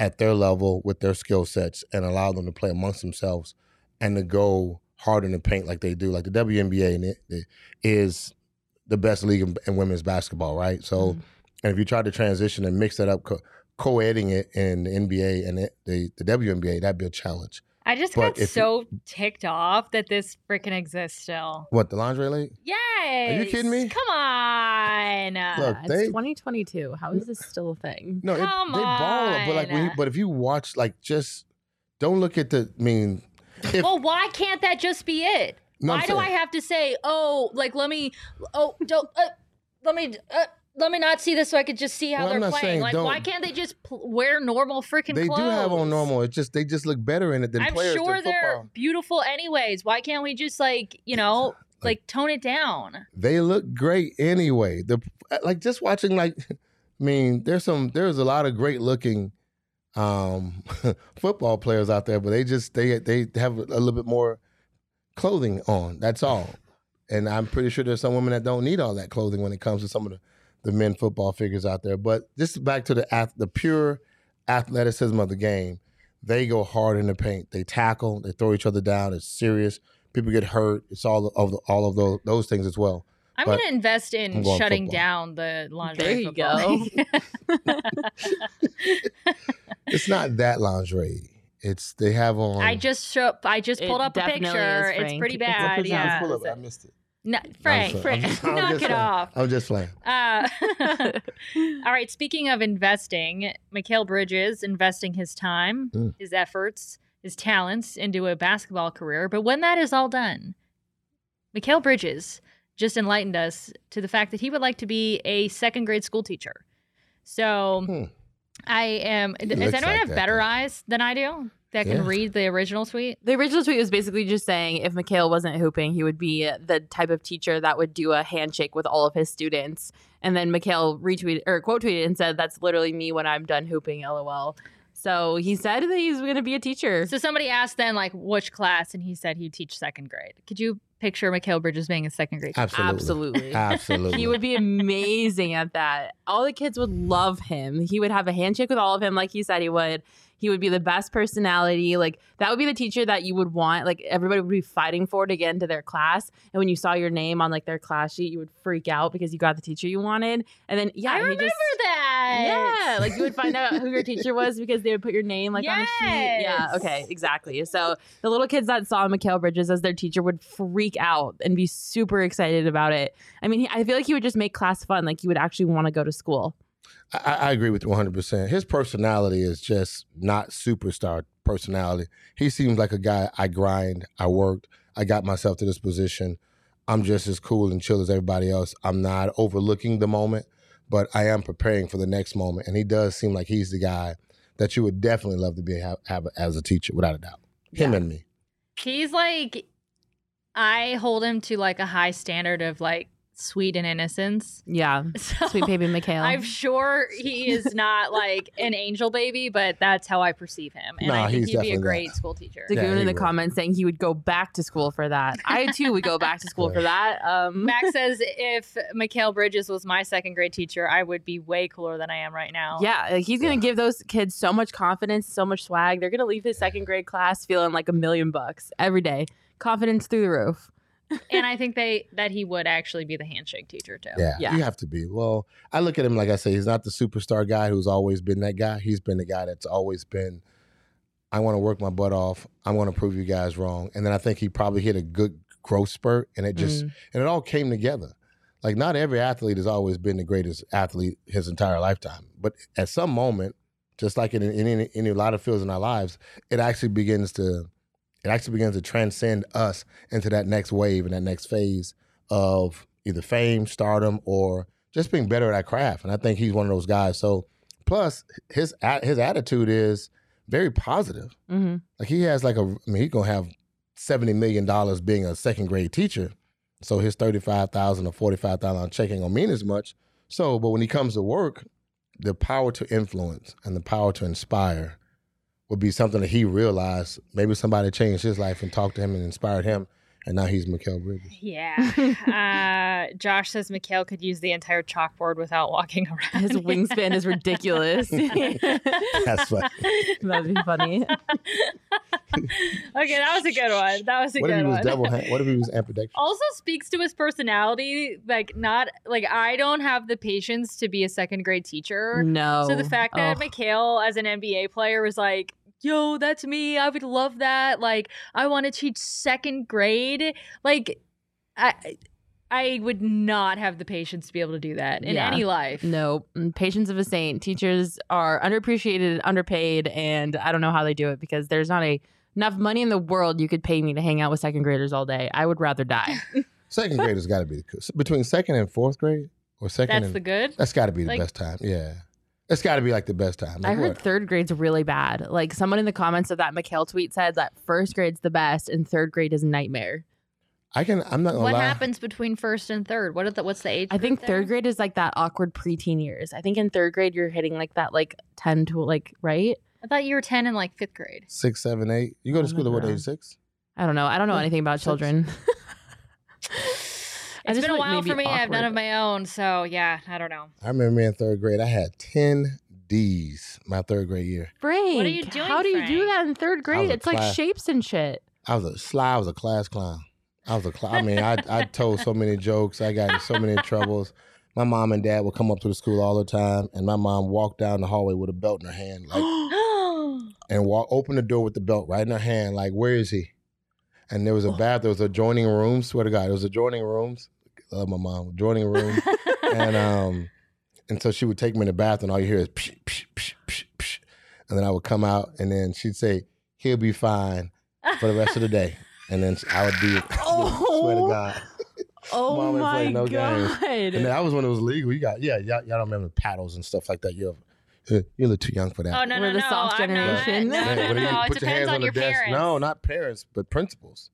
[SPEAKER 3] at their level with their skill sets and allow them to play amongst themselves and to go hard in the paint like they do. Like the WNBA and it, it is the best league in, in women's basketball, right? So,
[SPEAKER 2] Mhm.
[SPEAKER 3] and if you try to transition and mix that up, co- co-editing it in the NBA and it, the the WNBA, that'd be a challenge.
[SPEAKER 1] I just
[SPEAKER 3] but
[SPEAKER 1] got
[SPEAKER 3] if you-
[SPEAKER 1] so ticked off that this freaking exists still.
[SPEAKER 3] What the lingerie league?
[SPEAKER 1] Yes.
[SPEAKER 3] Are you kidding me?
[SPEAKER 1] Come on.
[SPEAKER 3] Look,
[SPEAKER 2] it's
[SPEAKER 3] they-
[SPEAKER 2] 2022. How is this still a thing?
[SPEAKER 3] No, it,
[SPEAKER 1] Come
[SPEAKER 3] they ball, but like when you, but if you watch, like just don't look at the. I mean, if
[SPEAKER 1] well, why can't that just be it?
[SPEAKER 3] no,
[SPEAKER 1] why do I have to say, oh, like let me, oh, don't, uh, let me, uh, let me not see this so I could just see how
[SPEAKER 3] Well, I'm
[SPEAKER 1] they're playing? Like,
[SPEAKER 3] don't-
[SPEAKER 1] why can't they just pl- wear normal freaking
[SPEAKER 3] they
[SPEAKER 1] clothes?
[SPEAKER 3] do have on normal. It's just they just look better in it than
[SPEAKER 1] I'm
[SPEAKER 3] players.
[SPEAKER 1] sure
[SPEAKER 3] than
[SPEAKER 1] they're beautiful anyways. Why can't we just like, you know, like tone it down?
[SPEAKER 3] They look great anyway. The like just watching like, I mean, there's some there's a lot of great looking um football players out there, but they just they they have a little bit more clothing on. That's all. And I'm pretty sure there's some women that don't need all that clothing when it comes to some of the, the men football figures out there. But just back to the the pure athleticism of the game, they go hard in the paint. They tackle, they throw each other down. It's serious. People get hurt. It's all of the, all of those those things as well.
[SPEAKER 1] I'm
[SPEAKER 3] But
[SPEAKER 1] going to invest in
[SPEAKER 3] going
[SPEAKER 1] shutting
[SPEAKER 3] football.
[SPEAKER 1] down the lingerie.
[SPEAKER 2] There you
[SPEAKER 1] football league.
[SPEAKER 3] It's not that lingerie. It's they have on.
[SPEAKER 1] I just show, I just pulled up a picture.
[SPEAKER 2] is,
[SPEAKER 1] it's
[SPEAKER 2] Frank.
[SPEAKER 1] pretty
[SPEAKER 2] It's a
[SPEAKER 1] bad.
[SPEAKER 2] Let's
[SPEAKER 1] Yeah.
[SPEAKER 3] pull up. I missed it.
[SPEAKER 1] No, Frank, Frank,
[SPEAKER 3] just-
[SPEAKER 1] knock it
[SPEAKER 3] playing.
[SPEAKER 1] off.
[SPEAKER 3] I'm just playing.
[SPEAKER 1] Uh, all right. Speaking of investing, Mikal Bridges investing his time,
[SPEAKER 3] Mm.
[SPEAKER 1] his efforts, his talents into a basketball career. But when that is all done, Mikal Bridges just enlightened us to the fact that he would like to be a second grade school teacher. So
[SPEAKER 3] Hmm.
[SPEAKER 1] I am. Does anyone
[SPEAKER 3] like
[SPEAKER 1] have better eyes than I do that can
[SPEAKER 3] Yeah.
[SPEAKER 1] read the original tweet?
[SPEAKER 2] The original tweet was basically just saying if Mikal wasn't hooping, he would be the type of teacher that would do a handshake with all of his students. And then Mikal retweeted or quote tweeted and said, "That's literally me when I'm done hooping." LOL. So he said that he's going to be a teacher.
[SPEAKER 1] So somebody asked then, like, which class, and he said he'd teach second grade. Could you picture Mikal Bridges being a second grade teacher?
[SPEAKER 3] Absolutely.
[SPEAKER 2] Absolutely.
[SPEAKER 3] Absolutely.
[SPEAKER 2] He would be amazing at that. All the kids would love him. He would have a handshake with all of them, like he said he would. He would be the best personality. Like that would be the teacher that you would want. Like everybody would be fighting for to get into their class. And when you saw your name on like their class sheet, you would freak out because you got the teacher you wanted. And then yeah,
[SPEAKER 1] I remember
[SPEAKER 2] just
[SPEAKER 1] that.
[SPEAKER 2] yeah, like you would find out who your teacher was because they would put your name like on a sheet. Yeah, okay, exactly. So the little kids that saw Mikal Bridges as their teacher would freak out and be super excited about it. I mean, he, I feel like he would just make class fun. Like you would actually want to go to school.
[SPEAKER 3] I, I agree with you 100%. His personality is just not superstar personality. He seems like a guy I grind, I worked, I got myself to this position. I'm just as cool and chill as everybody else. I'm not overlooking the moment, but I am preparing for the next moment. And he does seem like he's the guy that you would definitely love to be have, have as a teacher, without a doubt. Him
[SPEAKER 2] Yeah.
[SPEAKER 3] and me.
[SPEAKER 1] He's like, I hold him to like a high standard of like sweet and innocence.
[SPEAKER 2] Yeah,
[SPEAKER 1] So
[SPEAKER 2] sweet baby Mikal.
[SPEAKER 1] I'm sure he is not like an angel baby, but that's how I perceive him. And
[SPEAKER 3] Nah,
[SPEAKER 1] I think
[SPEAKER 3] he's
[SPEAKER 1] he'd be a great
[SPEAKER 3] not.
[SPEAKER 1] school teacher.
[SPEAKER 2] Zagoon
[SPEAKER 3] Yeah,
[SPEAKER 2] in the
[SPEAKER 3] would.
[SPEAKER 2] comments saying he would go back to school for that. I too would go back to school for that. Um,
[SPEAKER 1] Max says if Mikal Bridges was my second grade teacher, I would be way cooler than I am right now.
[SPEAKER 2] Yeah, like he's gonna
[SPEAKER 3] Yeah.
[SPEAKER 2] give those kids so much confidence, so much swag. They're gonna leave his second grade class feeling like a million bucks every day. Confidence through the roof.
[SPEAKER 1] And I think they that he would actually be the handshake teacher too.
[SPEAKER 3] Yeah,
[SPEAKER 2] Yeah.
[SPEAKER 3] you have to be. Well, I look at him like I say, he's not the superstar guy who's always been that guy. He's been the guy that's always been. I want to work my butt off. I'm going to prove you guys wrong. And then I think he probably hit a good growth spurt, and it just
[SPEAKER 2] Mm.
[SPEAKER 3] and it all came together. Like not every athlete has always been the greatest athlete his entire lifetime, but at some moment, just like in, in, any in a lot of fields in our lives, it actually begins to it actually begins to transcend us into that next wave and that next phase of either fame, stardom, or just being better at our craft. And I think he's one of those guys. So, plus his his attitude is very positive.
[SPEAKER 2] Mhm.
[SPEAKER 3] Like he has like a, I mean, he's gonna have seventy million dollars being a second grade teacher. So his thirty five thousand or forty five thousand check ain't gonna mean as much. So, but when he comes to work, the power to influence and the power to inspire would be something that he realized. Maybe somebody changed his life and talked to him and inspired him, and now he's Mikal Bridges.
[SPEAKER 1] Yeah. uh, Josh says Mikal could use the entire chalkboard without walking around.
[SPEAKER 2] His wingspan is ridiculous.
[SPEAKER 3] That's what.
[SPEAKER 2] That'd be funny.
[SPEAKER 1] okay, that was a good one. That was a
[SPEAKER 3] What if
[SPEAKER 1] good
[SPEAKER 3] he was
[SPEAKER 1] one.
[SPEAKER 3] double? hand- What if he was ambidextrous?
[SPEAKER 1] also speaks to his personality. Like, not like I don't have the patience to be a second grade teacher.
[SPEAKER 2] No.
[SPEAKER 1] So the fact that
[SPEAKER 2] Ugh.
[SPEAKER 1] Mikal, as an NBA player, was like, "Yo, that's me. I would love that. Like, I want to teach second grade." Like, I, I would not have the patience to be able to do that in
[SPEAKER 2] Yeah.
[SPEAKER 1] any life.
[SPEAKER 2] No, mm, patience of a saint. Teachers are underappreciated, underpaid, and I don't know how they do it because there's not a enough money in the world you could pay me to hang out with second graders all day. I would rather die.
[SPEAKER 3] Second grade has got to be the between second and fourth grade, or second.
[SPEAKER 1] That's
[SPEAKER 3] and,
[SPEAKER 1] the good.
[SPEAKER 3] That's got to be the
[SPEAKER 1] like-
[SPEAKER 3] best time. Yeah, it's got to be like the best time.
[SPEAKER 2] I heard
[SPEAKER 3] what?
[SPEAKER 2] third grade's really bad. Like someone in the comments of that Mikal tweet said that first grade's the best and third grade is a nightmare.
[SPEAKER 3] I can. I'm not gonna
[SPEAKER 1] What
[SPEAKER 3] lie.
[SPEAKER 1] happens between first and third? What are the, what's the age?
[SPEAKER 2] I think
[SPEAKER 1] group there?
[SPEAKER 2] third grade is like that awkward preteen years. I think in third grade you're hitting like that like 10 to like right?
[SPEAKER 1] I thought you were ten in like fifth grade.
[SPEAKER 3] Six, seven, eight. You go to
[SPEAKER 2] Oh,
[SPEAKER 3] school at what
[SPEAKER 2] no.
[SPEAKER 3] age? Six.
[SPEAKER 2] I don't know. I don't know anything about
[SPEAKER 3] six.
[SPEAKER 2] children. I
[SPEAKER 1] It's
[SPEAKER 2] just
[SPEAKER 1] been a while for me. I have none of my own, so yeah, I don't know.
[SPEAKER 3] I remember in third grade. I had ten D's my third grade year.
[SPEAKER 2] Frank,
[SPEAKER 1] What are you doing,
[SPEAKER 2] How do you do that in third grade?
[SPEAKER 3] was a
[SPEAKER 2] It's like shapes and shit.
[SPEAKER 3] I was a sly. I was a class clown. I was a clown. I mean, I I told so many jokes. I got in so many troubles. My mom and dad would come up to the school all the time, and my mom walked down the hallway with a belt in her hand, like, and walk open the door with the belt right in her hand, like, "Where is he?" And there was a bath. There was adjoining rooms. Swear to God, it was adjoining rooms. Love my mom. Adjoining room, and um, and so she would take me in the bath, and all you hear is psh, psh, psh, psh, psh. and then I would come out, and then she'd say, "He'll be fine for the rest of the day," and then I would be, Oh. swear to. God.
[SPEAKER 2] Oh
[SPEAKER 3] Mom
[SPEAKER 2] my
[SPEAKER 3] no
[SPEAKER 2] god!
[SPEAKER 3] games. And that was when it was legal. You got yeah, y'all, y'all don't remember paddles and stuff like that. You're uh, you're a little too young for that.
[SPEAKER 1] Oh no,
[SPEAKER 2] We're
[SPEAKER 1] no,
[SPEAKER 2] the
[SPEAKER 1] no!
[SPEAKER 2] soft
[SPEAKER 1] I'm not.
[SPEAKER 2] generation.
[SPEAKER 1] No,
[SPEAKER 3] Yeah,
[SPEAKER 1] no,
[SPEAKER 3] but
[SPEAKER 1] no, no. It
[SPEAKER 3] put your
[SPEAKER 1] depends
[SPEAKER 3] hands
[SPEAKER 1] on
[SPEAKER 3] on
[SPEAKER 1] your
[SPEAKER 3] desk.
[SPEAKER 1] parents.
[SPEAKER 3] No, not parents, but principals.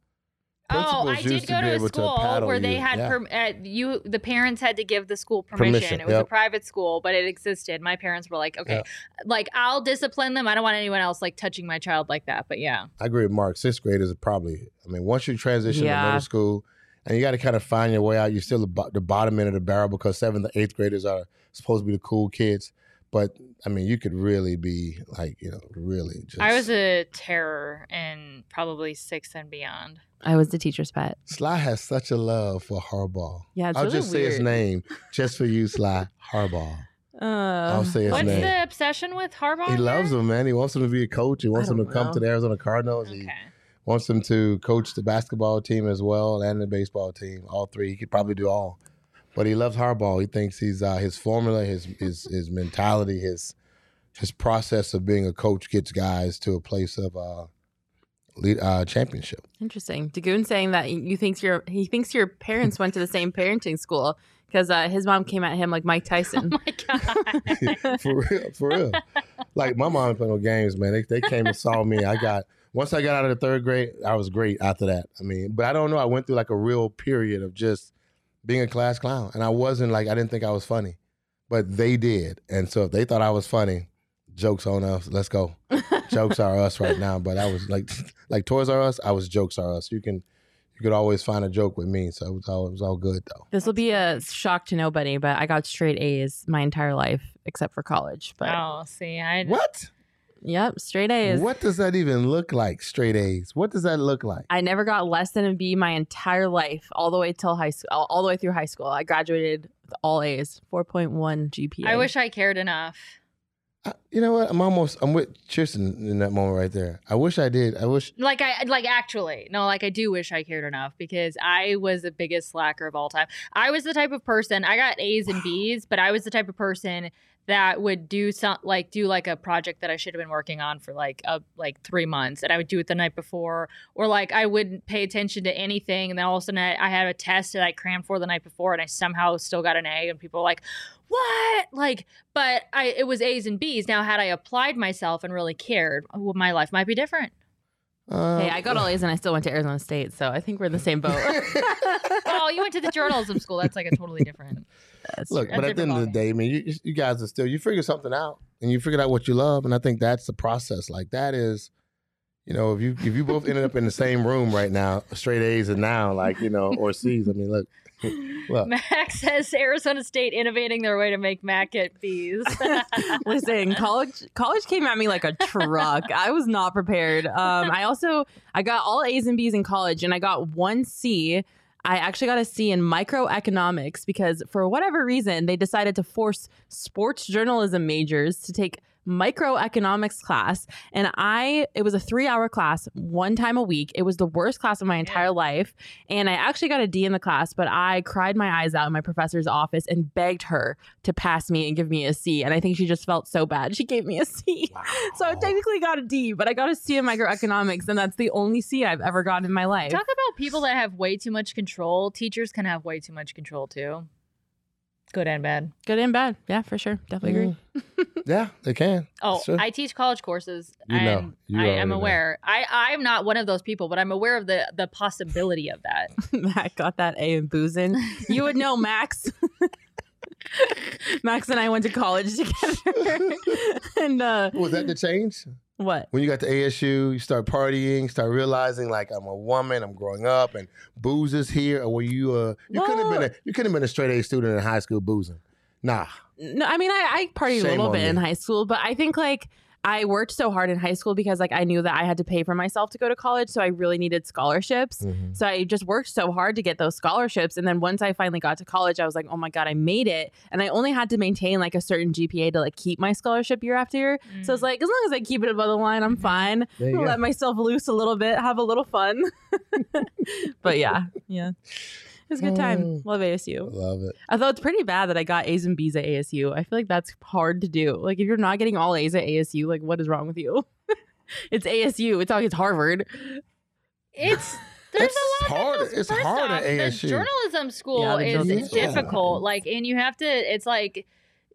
[SPEAKER 1] Oh, I
[SPEAKER 3] Principals
[SPEAKER 1] did
[SPEAKER 3] used to
[SPEAKER 1] go
[SPEAKER 3] be
[SPEAKER 1] to a
[SPEAKER 3] able to
[SPEAKER 1] school where they
[SPEAKER 3] you.
[SPEAKER 1] had
[SPEAKER 3] Yeah.
[SPEAKER 1] perm- uh, you. The parents had to give the school permission.
[SPEAKER 3] Permission,
[SPEAKER 1] It was a private school, but it existed. My parents were like, okay,
[SPEAKER 3] Yep.
[SPEAKER 1] like I'll discipline them. I don't want anyone else like touching my child like that. But yeah,
[SPEAKER 3] I agree with Mark. Sixth graders are probably. I mean, once you transition to middle school, and you got to kind of find your way out. You're still the, bo- the bottom end of the barrel because seventh and eighth graders are supposed to be the cool kids. But I mean, you could really be like, you know, really just.
[SPEAKER 1] I was a terror in probably six and beyond.
[SPEAKER 2] I was the teacher's pet.
[SPEAKER 3] Sly has such a love for Harbaugh.
[SPEAKER 2] Yeah, it's
[SPEAKER 3] I'll
[SPEAKER 2] really
[SPEAKER 3] just say his name just for you, Sly Harbaugh.
[SPEAKER 2] Uh,
[SPEAKER 3] I'll say his
[SPEAKER 1] What's
[SPEAKER 3] name.
[SPEAKER 1] the obsession with Harbaugh?
[SPEAKER 3] He loves
[SPEAKER 1] here?
[SPEAKER 3] him, man. He wants him to be a coach. He wants
[SPEAKER 2] I
[SPEAKER 3] him to
[SPEAKER 2] don't
[SPEAKER 3] come to the Arizona Cardinals. He wants him to coach the basketball team as well and the baseball team. All three. He could probably do all. But he loves Harbaugh. He thinks he's uh, his formula, his his his mentality, his his process of being a coach gets guys to a place of uh, lead, uh championship.
[SPEAKER 2] Interesting. Dagoon saying that you thinks your he thinks your parents went to the same parenting school because uh, his mom came at him like Mike
[SPEAKER 1] Oh
[SPEAKER 2] Tyson.
[SPEAKER 1] my god.
[SPEAKER 3] for real, for real. Like my mom didn't no games, man. They they came and saw me. I got once I got out of the third grade, I was great after that. I mean, but I don't know. I went through like a real period of just being a class clown, and I wasn't like I didn't think I was funny, but they did, and so if they thought I was funny, jokes on us. Let's go. jokes are us right now. But I was like like Toys R Us. I was jokes are us. You can you could always find a joke with me, so it was all it was all good though.
[SPEAKER 2] this will be a shock to nobody, but I got straight A's my entire life except for college. But
[SPEAKER 1] oh, see, I
[SPEAKER 3] What?
[SPEAKER 2] Yep, straight A's.
[SPEAKER 3] What does that even look like? Straight A's. What does that look like?
[SPEAKER 2] I never got less than a B my entire life, all the way till high school, all, all the way through high school. I graduated with all A's, four point one GPA.
[SPEAKER 1] I wish I cared enough.
[SPEAKER 3] I- you know what? I'm almost. I'm with Tristan in that moment right there. I wish I did. I wish.
[SPEAKER 1] Like I like actually no, like I do wish I cared enough because I was the biggest slacker of all time. I was the type of person I got A's and B's, but I was the type of person that would do some like do like a project that I should have been working on for like a like three months, and I would do it the night before, or like I wouldn't pay attention to anything, and then all of a sudden I, I had a test that I crammed for the night before, and I somehow still got an A, and people were like, "What?" Like, but I it was A's and B's. Now, had I applied myself and really cared, well, my life might be different.
[SPEAKER 3] Uh,
[SPEAKER 2] Hey, I got all A's and I still went to Arizona State, so I think we're in the same boat.
[SPEAKER 1] oh, you went to the journalism school. That's like a totally different.
[SPEAKER 2] That's
[SPEAKER 3] Look,
[SPEAKER 2] true.
[SPEAKER 3] but at the end of the day, I mean, you you guys are still. You figure something out, and you figured out what you love, and I think that's the process. Like that is, you know, if you if you both ended up in the same room right now, straight A's and now like you know or C's. I mean, look, look.
[SPEAKER 1] Mac says Arizona State innovating their way to make Mac get B's.
[SPEAKER 2] Listen, college college came at me like a truck. I was not prepared. Um, I also I got all A's and B's in college, and I got one C. I actually got a C in microeconomics because for whatever reason they decided to force sports journalism majors to take microeconomics class and I it was a 3-hour class one time a week. It was the worst class of my entire life and I actually got a D in the class, but I cried my eyes out in my professor's office and begged her to pass me and give me a C. And I think she just felt so bad. She gave me a C. So I technically got a D, but I got a C in microeconomics, and that's the only C I've ever gotten in my life.
[SPEAKER 1] Talk about people that have way too much control. Teachers can have way too much control too. Good and bad.
[SPEAKER 2] Good and bad. Yeah, for sure. Definitely agree. Mm.
[SPEAKER 3] Yeah, they can.
[SPEAKER 1] Oh,
[SPEAKER 3] Sure.
[SPEAKER 1] I teach college courses.
[SPEAKER 3] You know.
[SPEAKER 1] and
[SPEAKER 3] You
[SPEAKER 1] I
[SPEAKER 3] already
[SPEAKER 1] am
[SPEAKER 3] know.
[SPEAKER 1] aware. I I'm not one of those people, but I'm aware of the the possibility of that.
[SPEAKER 2] agree. Mac got that A in boozing. You would know Max. Max and I went to college together. and uh
[SPEAKER 3] Was that the change?
[SPEAKER 2] what?
[SPEAKER 3] When you got to ASU, you start partying, start realizing like I'm a woman, I'm growing up, and booze is here. Or were you? Uh, you couldn't have been a you couldn't have been a straight A student in high school boozing. Nah,
[SPEAKER 2] No, I mean I, I partied a little bit in high school, but I think like I worked so hard in high school because like I knew that I had to pay for myself to go to college, so I really needed scholarships.
[SPEAKER 3] Mhm.
[SPEAKER 2] So I just worked so hard to get those scholarships. And then once I finally got to college, I was like, oh my God, I made it. And I only had to maintain like a certain GPA to like keep my scholarship year after year. So it's
[SPEAKER 1] Mm.
[SPEAKER 2] like, as long as I keep it above the line, I'm
[SPEAKER 1] Mhm.
[SPEAKER 2] fine.
[SPEAKER 3] There you go.
[SPEAKER 2] Let myself loose a little bit, have a little fun. but yeah, yeah. It was a good time.
[SPEAKER 3] Mm.
[SPEAKER 2] Love ASU.
[SPEAKER 3] Love it.
[SPEAKER 2] Although it's pretty bad that I got A's and B's at ASU. I feel like that's hard to do. Like if you're not getting all A's at ASU, like what is wrong with you? it's ASU. It's not it's Harvard.
[SPEAKER 1] It's there's
[SPEAKER 3] It's
[SPEAKER 1] a lot.
[SPEAKER 3] hard-
[SPEAKER 1] That goes,
[SPEAKER 3] it's
[SPEAKER 1] first
[SPEAKER 3] hard at
[SPEAKER 1] off,
[SPEAKER 3] ASU.
[SPEAKER 1] The journalism school
[SPEAKER 2] Yeah, the
[SPEAKER 1] is
[SPEAKER 2] journalism
[SPEAKER 3] school.
[SPEAKER 1] difficult. Like, and you have to. It's like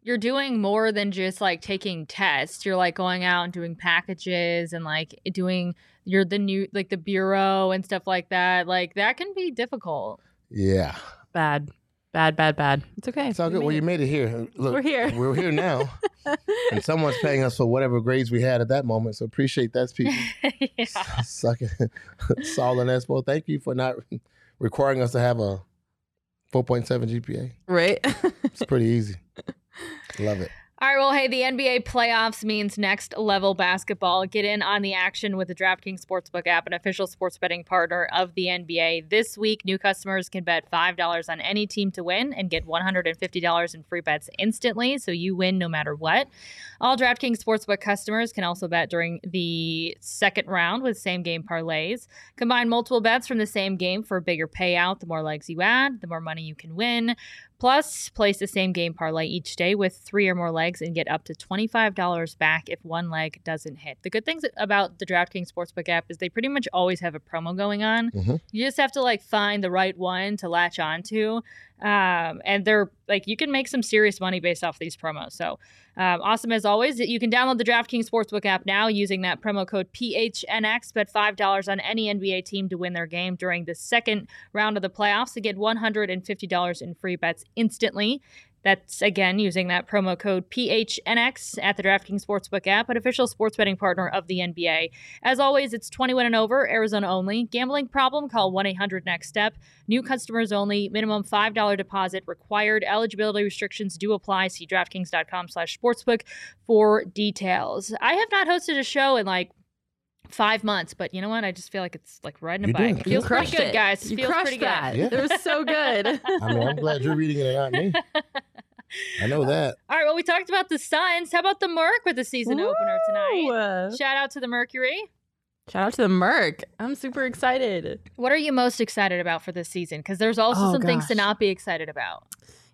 [SPEAKER 1] you're doing more than just like taking tests. You're like going out and doing packages and like doing. You're the new like the bureau and stuff like that. Like that can be difficult.
[SPEAKER 3] Yeah.
[SPEAKER 2] Bad. Bad, bad, bad. It's okay.
[SPEAKER 3] It's all good.
[SPEAKER 2] We
[SPEAKER 3] Well, you made it here. Look,
[SPEAKER 2] We're here.
[SPEAKER 3] We're here now. and someone's paying us for whatever grades we had at that moment. So appreciate that, people.
[SPEAKER 1] yeah.
[SPEAKER 3] Suck it. Saul and Espo, thank you for not requiring us to have a 4.7 GPA.
[SPEAKER 2] right?
[SPEAKER 3] It's pretty easy. Love it.
[SPEAKER 1] All right, well, hey, the NBA playoffs means next level basketball. Get in on the action with the DraftKings Sportsbook app, an official sports betting partner of the NBA. This week, new customers can bet $5 on any team to win and get $150 in free bets instantly, so you win no matter what. All DraftKings Sportsbook customers can also bet during the second round with same game parlays. Combine multiple bets from the same game for a bigger payout. The more legs you add, the more money you can win. Plus, place the same game parlay each day with three or more legs and get up to $25 back if one leg doesn't hit. The good things about the DraftKings Sportsbook app is they pretty much always have a promo going on.
[SPEAKER 3] Mhm.
[SPEAKER 1] You just have to like find the right one to latch onto. Um, and they're like, you can make some serious money based off these promos. So, um, awesome as always. You can download the DraftKings Sportsbook app now using that promo code PHNX. Bet $5 on any NBA team to win their game during the second round of the playoffs to get $150 in free bets instantly. That's again using that promo code PHNX at the DraftKings Sportsbook app, an official sports betting partner of the NBA. As always, it's 21 and over, Arizona only. Gambling problem? Call 1 800 NEXT STEP. New customers only. Minimum $5 deposit required. Eligibility restrictions do apply. See DraftKings.com slash sportsbook for details. I have not hosted a show in like five months, but you know what? I just feel like it's like riding a
[SPEAKER 3] You're
[SPEAKER 1] bike.
[SPEAKER 3] good.
[SPEAKER 1] Feels
[SPEAKER 2] you
[SPEAKER 1] pretty
[SPEAKER 2] crushed
[SPEAKER 1] good,
[SPEAKER 2] it.
[SPEAKER 1] guys.
[SPEAKER 2] You
[SPEAKER 1] Feels
[SPEAKER 2] crushed
[SPEAKER 1] pretty good.
[SPEAKER 2] that.
[SPEAKER 3] Yeah.
[SPEAKER 2] It was so good.
[SPEAKER 3] I mean, I'm glad you're reading it and not me. I know uh, that.
[SPEAKER 1] All right, well, we talked about the Suns. How about the Merc with the season opener tonight? Shout out to the Mercury.
[SPEAKER 2] Shout out to the Merc. I'm super excited.
[SPEAKER 1] What are you most excited about for this season? Because there's also
[SPEAKER 2] Oh,
[SPEAKER 1] some things to not be excited about.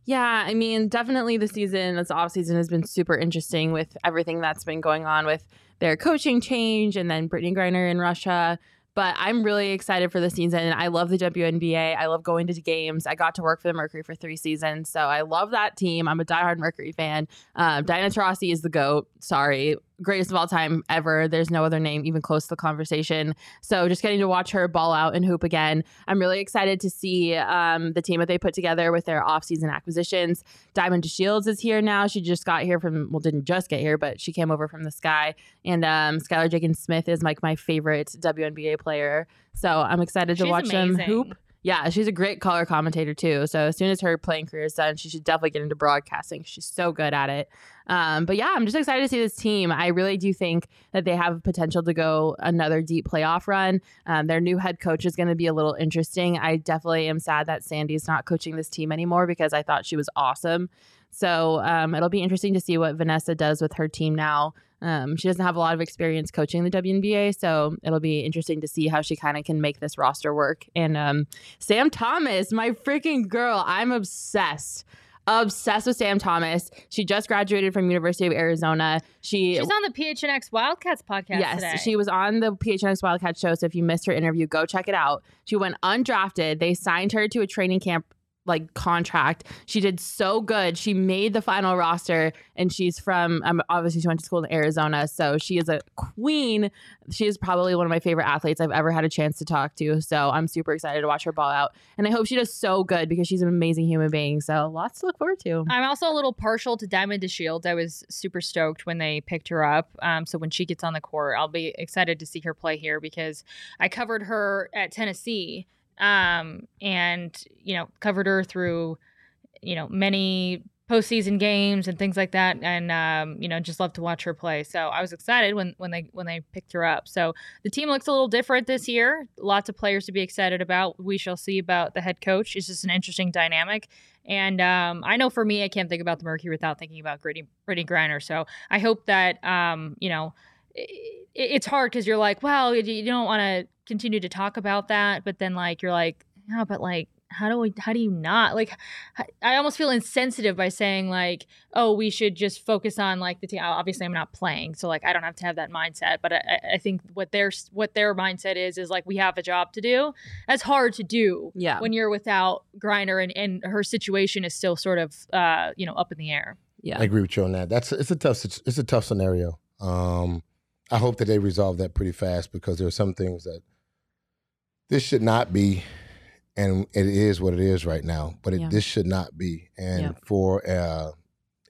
[SPEAKER 2] Yeah, I mean, definitely the season, this off season has been super interesting with everything that's been going on with their coaching change and then Brittney Griner in Russia. But I'm really excited for the season. I love the WNBA. I love going to games. I got to work for the Mercury for three seasons, so I love that team. I'm a diehard Mercury fan. Um, Diana Taurasi is the goat. Sorry, greatest of all time ever. There's no other name even close to the conversation. So just getting to watch her ball out and hoop again. I'm really excited to see um, the team that they put together with their offseason acquisitions. Diamond DeShields is here now. She just got here from, well, didn't just get here, but she came over from the sky. And um, Skylar Diggins-Smith is like my favorite WNBA player. So I'm excited to
[SPEAKER 1] She's
[SPEAKER 2] watch them hoop. Yeah, she's a great color commentator too. So as soon as her playing career is done, she should definitely get into broadcasting. She's so good at it. Um, but yeah, I'm just excited to see this team. I really do think that they have potential to go another deep playoff run. Um, their new head coach is going to be a little interesting. I definitely am sad that Sandy's not coaching this team anymore because I thought she was awesome. So um, it'll be interesting to see what Vanessa does with her team now. Um, she doesn't have a lot of experience coaching the WNBA, so it'll be interesting to see how she kind of can make this roster work. And um, Sam Thomas, my freaking girl, I'm obsessed. Obsessed with Sam Thomas. She just graduated from University of Arizona. She
[SPEAKER 1] She's on the PHNX Wildcats podcast
[SPEAKER 2] yes,
[SPEAKER 1] today.
[SPEAKER 2] she was on the PHNX Wildcats show. So if you missed her interview, go check it out. She went undrafted. They signed her to a training camp like contract. She did so good. She made the final roster, and she's from um, obviously she went to school in Arizona, so she is a queen. She is probably one of my favorite athletes I've ever had a chance to talk to. So I'm super excited to watch her ball out, and I hope she does so good because she's an amazing human being. So lots to look forward to.
[SPEAKER 1] I'm also a little partial to Diamond DeShields. I was super stoked when they picked her up. Um, so when she gets on the court, I'll be excited to see her play here because I covered her at Tennessee um, and, you know, covered her through, you know, many postseason games and things like that, and um, you know, just love to watch her play. So I was excited when when they when they picked her up. So the team looks a little different this year. Lots of players to be excited about. We shall see about the head coach. It's just an interesting dynamic. And um, I know for me, I can't think about the Mercury without thinking about Brittney, Brittney Griner. So I hope that um, you know it, it's hard because you're like, well, you don't want to continue to talk about that, but then like you're like, no, but like how do we how do you not like i almost feel insensitive by saying like oh we should just focus on like the team obviously i'm not playing so like i don't have to have that mindset but i, I think what their what their mindset is is like we have a job to do that's hard to do
[SPEAKER 2] Yeah.
[SPEAKER 1] when you're without griner and, and her situation is still sort of uh you know up in the air
[SPEAKER 2] Yeah.
[SPEAKER 3] I agree with you on that. That's it's a tough it's a tough scenario. Um, I hope that they resolve that pretty fast because there are some things that this should not be, and it is what it is right now. But it,
[SPEAKER 2] Yeah.
[SPEAKER 3] this should not be, and
[SPEAKER 2] Yeah.
[SPEAKER 3] for uh,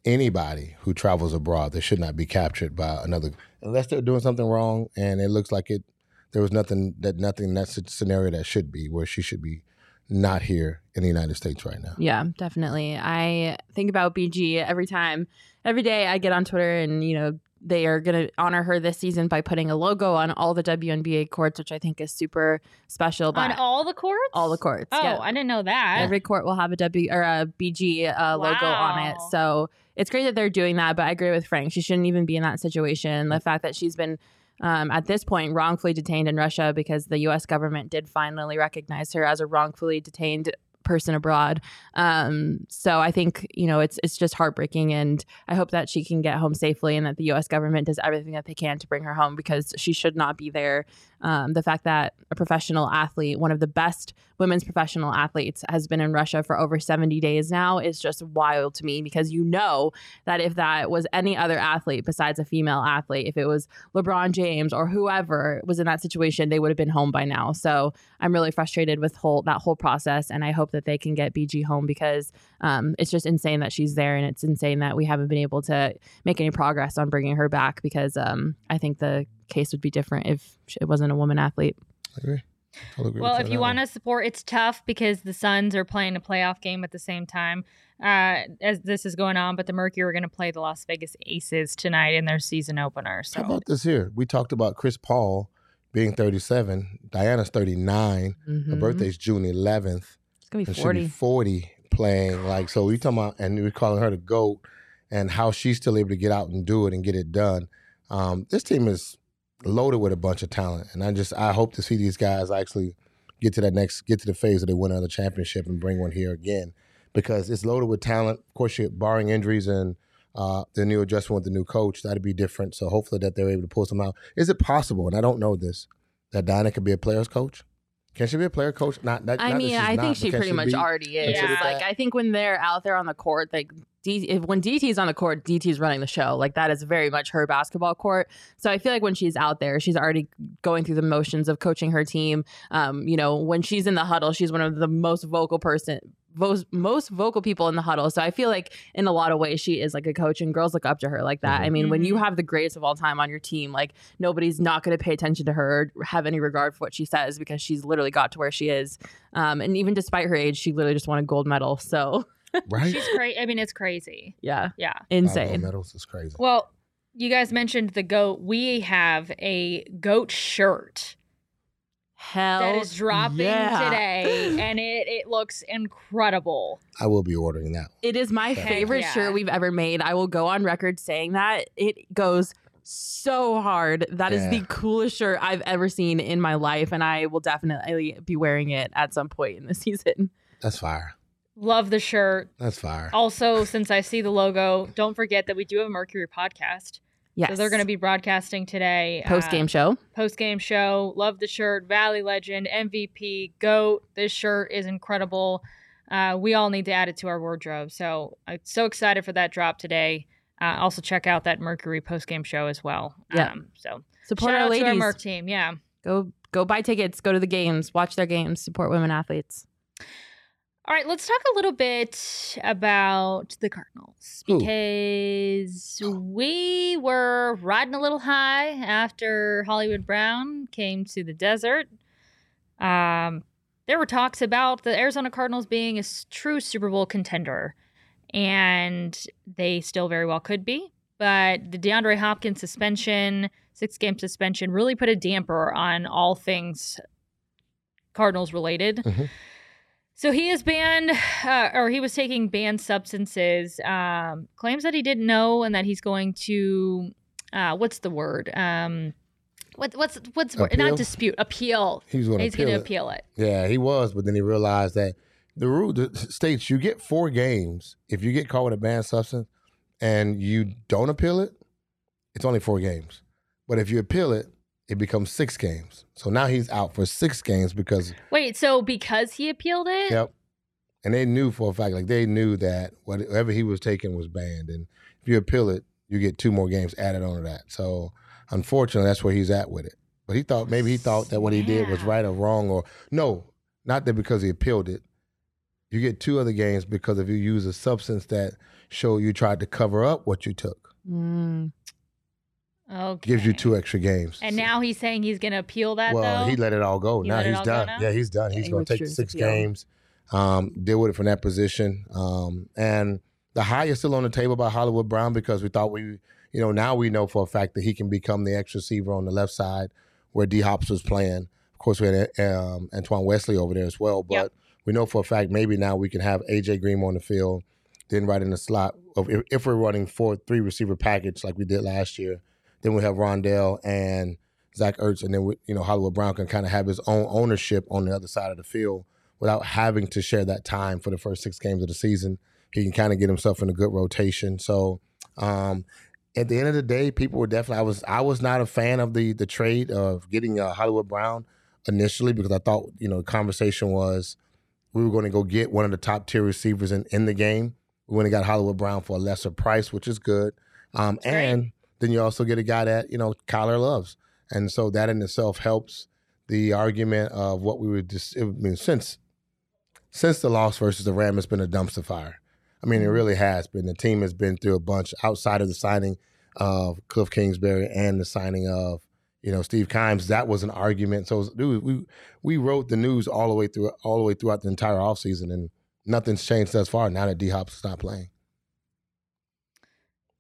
[SPEAKER 3] anybody who travels abroad, they should not be captured by another unless they're doing something wrong, and it looks like it. There was nothing that nothing in that scenario that should be where she should be not here in the United States right now.
[SPEAKER 2] Yeah, definitely. I think about BG every time, every day I get on Twitter and, you know, they are going to honor her this season by putting a logo on all the WNBA courts, which I think is super special.
[SPEAKER 1] on
[SPEAKER 2] But
[SPEAKER 1] all the courts
[SPEAKER 2] all the courts.
[SPEAKER 1] oh
[SPEAKER 2] yeah.
[SPEAKER 1] i didn't know that
[SPEAKER 2] Every court will have a W or a BG uh, logo on it. So it's great that they're doing that. But I agree with Frank. She shouldn't even be in that situation. The fact that she's been um, at this point wrongfully detained in Russia because the U.S. government did finally recognize her as a wrongfully detained person abroad. Um, so I think you know it's it's just heartbreaking, and I hope that she can get home safely, and that the U.S. government does everything that they can to bring her home because she should not be there. Um, the fact that a professional athlete, one of the best women's professional athletes, has been in Russia for over 70 days now is just wild to me because you know that if that was any other athlete besides a female athlete, if it was LeBron James or whoever was in that situation, they would have been home by now. So I'm really frustrated with whole that whole process, and I hope that they can get BG home because um, it's just insane that she's there, and it's insane that we haven't been able to make any progress on bringing her back because um, I think the case would be different if it wasn't a woman athlete.
[SPEAKER 3] I agree. Totally agree
[SPEAKER 1] Well,
[SPEAKER 3] with
[SPEAKER 1] if you want to support, it's tough because the Suns are playing a playoff game at the same time uh, as this is going on. But the Mercury are going to play the Las Vegas Aces tonight in their season opener. So
[SPEAKER 3] How about this here? We talked about Chris Paul being 37. Diana's 39. Her
[SPEAKER 2] Mhm.
[SPEAKER 3] birthday's June 11th.
[SPEAKER 2] It's gonna be
[SPEAKER 3] And she'll
[SPEAKER 2] 40.
[SPEAKER 3] be 40 playing. Like, so we talking about, and we're calling her the GOAT and how she's still able to get out and do it and get it done. Um, this team is loaded with a bunch of talent. And I just, I hope to see these guys actually get to that next, get to the phase of they win another championship and bring one here again because it's loaded with talent. Of course, you're barring injuries and uh, the new adjustment with the new coach, that'd be different. So hopefully that they're able to pull some out. Is it possible, and I don't know this, that Diana could be a player's coach? Can she be a player coach? Not, not
[SPEAKER 2] I
[SPEAKER 3] not
[SPEAKER 2] mean,
[SPEAKER 3] she's
[SPEAKER 2] I think
[SPEAKER 3] but
[SPEAKER 2] she
[SPEAKER 3] can
[SPEAKER 2] pretty much
[SPEAKER 3] be-
[SPEAKER 2] already is.
[SPEAKER 1] considered
[SPEAKER 2] Like,
[SPEAKER 3] that?
[SPEAKER 2] I think when they're out there on the court, like D, if, when DT's on the court, DT's running the show. Like that is very much her basketball court. So I feel like when she's out there, she's already going through the motions of coaching her team. Um, you know, when she's in the huddle, she's one of the most vocal person. Most, most vocal people in the huddle. So I feel like in a lot of ways she is like a coach and girls look up to her like that.
[SPEAKER 3] Mhm.
[SPEAKER 2] I mean, when you
[SPEAKER 1] Mhm.
[SPEAKER 2] have the greatest of all time on your team, like nobody's not going to pay attention to her or have any regard for what she says because she's literally got to where she is. Um, and even despite her age, she literally just won a gold medal. So
[SPEAKER 3] right?
[SPEAKER 1] she's crazy. I mean, it's crazy.
[SPEAKER 2] yeah,
[SPEAKER 1] Yeah.
[SPEAKER 3] Five gold
[SPEAKER 2] insane.
[SPEAKER 3] medals is crazy.
[SPEAKER 1] Well, you guys mentioned the goat. We have a goat shirt
[SPEAKER 2] Hell,
[SPEAKER 1] that is dropping
[SPEAKER 2] yeah.
[SPEAKER 1] today, and it it looks incredible.
[SPEAKER 3] I will be ordering that.
[SPEAKER 2] It is my
[SPEAKER 3] Heck
[SPEAKER 2] favorite
[SPEAKER 1] yeah.
[SPEAKER 2] shirt we've ever made. I will go on record saying that it goes so hard. That is
[SPEAKER 3] Yeah.
[SPEAKER 2] the coolest shirt I've ever seen in my life, and I will definitely be wearing it at some point in the season.
[SPEAKER 3] That's fire.
[SPEAKER 1] Love the shirt.
[SPEAKER 3] That's fire.
[SPEAKER 1] Also, since I see the logo, don't forget that we do have a Mercury podcast.
[SPEAKER 2] Yes,
[SPEAKER 1] So they're going to be broadcasting today.
[SPEAKER 2] post game show.
[SPEAKER 1] Post game show. Love the shirt. Valley Legend, MVP, GOAT. This shirt is incredible. Uh, we all need to add it to our wardrobe. So I'm so excited for that drop today. Uh, also, check out that Mercury post game show as well.
[SPEAKER 2] Yeah.
[SPEAKER 1] Um, so
[SPEAKER 2] Support
[SPEAKER 1] shout
[SPEAKER 2] our
[SPEAKER 1] out to our. Merc team. Yeah.
[SPEAKER 2] go go buy tickets. Go to the games. Watch their games. Support women athletes.
[SPEAKER 1] All right, let's talk a little bit about the Cardinals
[SPEAKER 3] Ooh.
[SPEAKER 1] because we were riding a little high after Hollywood Brown came to the desert. Um, there were talks about the Arizona Cardinals being a true Super Bowl contender, and they still very well could be. But the DeAndre Hopkins suspension, six game suspension, really put a damper on all things Cardinals related.
[SPEAKER 3] Mhm.
[SPEAKER 1] So he is banned, uh, or he was taking banned substances. Um, claims that he didn't know, and that he's going to, uh, what's the word? Um, what, what's what's?
[SPEAKER 3] Appeal?
[SPEAKER 1] not dispute, appeal.
[SPEAKER 3] He was going to
[SPEAKER 1] He's
[SPEAKER 3] appeal
[SPEAKER 1] going to appeal it.
[SPEAKER 3] Yeah, he was, but then he realized that the rule the states you get four games if you get caught with a banned substance and you don't appeal it. It's only four games, but if you appeal it, it becomes six games. So now he's out for six games because
[SPEAKER 1] Wait, so because he appealed it,
[SPEAKER 3] yep, and they knew for a fact like they knew that whatever he was taking was banned, and if you appeal it, you get two more games added on to that. So unfortunately, that's where he's at with it. But he thought maybe he thought that what he did was right or wrong, or no, not that because he appealed it. You get two other games because if you use a substance that show you tried to cover up what you took,
[SPEAKER 2] Mm.
[SPEAKER 1] Okay.
[SPEAKER 3] gives you two extra games.
[SPEAKER 1] And now he's saying he's going to appeal that
[SPEAKER 3] well,
[SPEAKER 1] though.
[SPEAKER 3] he let it all go.
[SPEAKER 1] He
[SPEAKER 3] now he's
[SPEAKER 1] all go
[SPEAKER 3] done.
[SPEAKER 1] now?
[SPEAKER 3] Yeah, he's done.
[SPEAKER 2] Yeah,
[SPEAKER 3] He's
[SPEAKER 2] he
[SPEAKER 3] going to take the six
[SPEAKER 2] appeal.
[SPEAKER 3] games, um, deal with it from that position. Um, and the high is still on the table by Hollywood Brown because we thought we, you know, now we know for a fact that he can become the X receiver on the left side where D Hops was playing. Of course, we had um, Antoine Wesley over there as well, but
[SPEAKER 1] Yep.
[SPEAKER 3] we know for a fact maybe now we can have AJ Green on the field, then right in the slot. Of if, if we're running four three receiver package like we did last year, then we have Rondale and Zach Ertz, and then we, you know Hollywood Brown can kind of have his own ownership on the other side of the field without having to share that time for the first six games of the season. He can kind of get himself in a good rotation. So um, at the end of the day, people were definitely. I was I was not a fan of the the trade of getting uh, Hollywood Brown initially because I thought you know the conversation was we were going to go get one of the top tier receivers in, in the game. We went and got Hollywood Brown for a lesser price, which is good. Um, and then you also get a guy that you know Kyler loves, and so that in itself helps the argument of what we would just. I mean, since since the loss versus the Ram, it's been a dumpster fire. I mean, it mm-hmm. really has been. The team has been through a bunch outside of the signing of Cliff Kingsbury and the signing of you know Steve Kimes. That was an argument. So dude, we we wrote the news all the way through all the way throughout the entire offseason and nothing's changed thus far. Now that D Hop's stopped playing.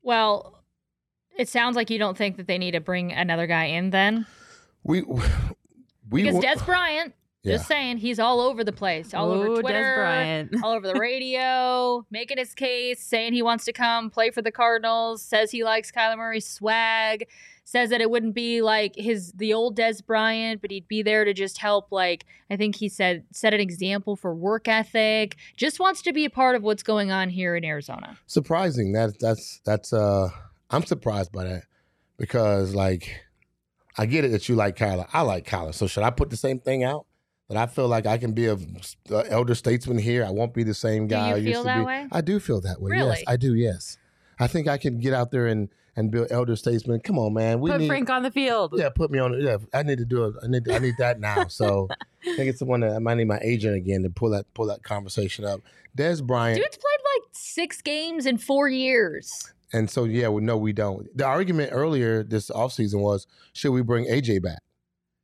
[SPEAKER 1] well, it sounds like you don't think that they need to bring another guy in then.
[SPEAKER 3] We we
[SPEAKER 1] because
[SPEAKER 3] wa-
[SPEAKER 1] Dez Bryant,
[SPEAKER 3] yeah.
[SPEAKER 1] just saying, he's all over the place, all
[SPEAKER 2] Ooh,
[SPEAKER 1] over Twitter,
[SPEAKER 2] Bryant.
[SPEAKER 1] all over the radio, making his case, saying he wants to come play for the Cardinals, says he likes Kyler Murray's swag, says that it wouldn't be like his the old Dez Bryant, but he'd be there to just help. Like I think he said, set an example for work ethic. Just wants to be a part of what's going on here in Arizona.
[SPEAKER 3] surprising. That that's that's uh I'm surprised by that because like I get it that you like Kyler. I like Kyler. So should I put the same thing out? That I feel like I can be a, a elder statesman here. I won't be the same guy.
[SPEAKER 1] Do
[SPEAKER 3] guy
[SPEAKER 1] you
[SPEAKER 3] I
[SPEAKER 1] feel
[SPEAKER 3] used to
[SPEAKER 1] that
[SPEAKER 3] be.
[SPEAKER 1] way?
[SPEAKER 3] I do feel that way. Yes,
[SPEAKER 1] Really?
[SPEAKER 3] I do. Yes, I think I can get out there and and be an elder statesman. Come on, man. We
[SPEAKER 2] Put
[SPEAKER 3] need
[SPEAKER 2] Frank on the field.
[SPEAKER 3] yeah, put me on. Yeah, I need to do it. I need I need that now. So I think it's the one that I might need my agent again to pull that pull that conversation up. Dez Bryant.
[SPEAKER 1] Dude's played like six games in four years.
[SPEAKER 3] And so, yeah, well, no, we don't. The argument earlier this offseason was should we bring AJ back?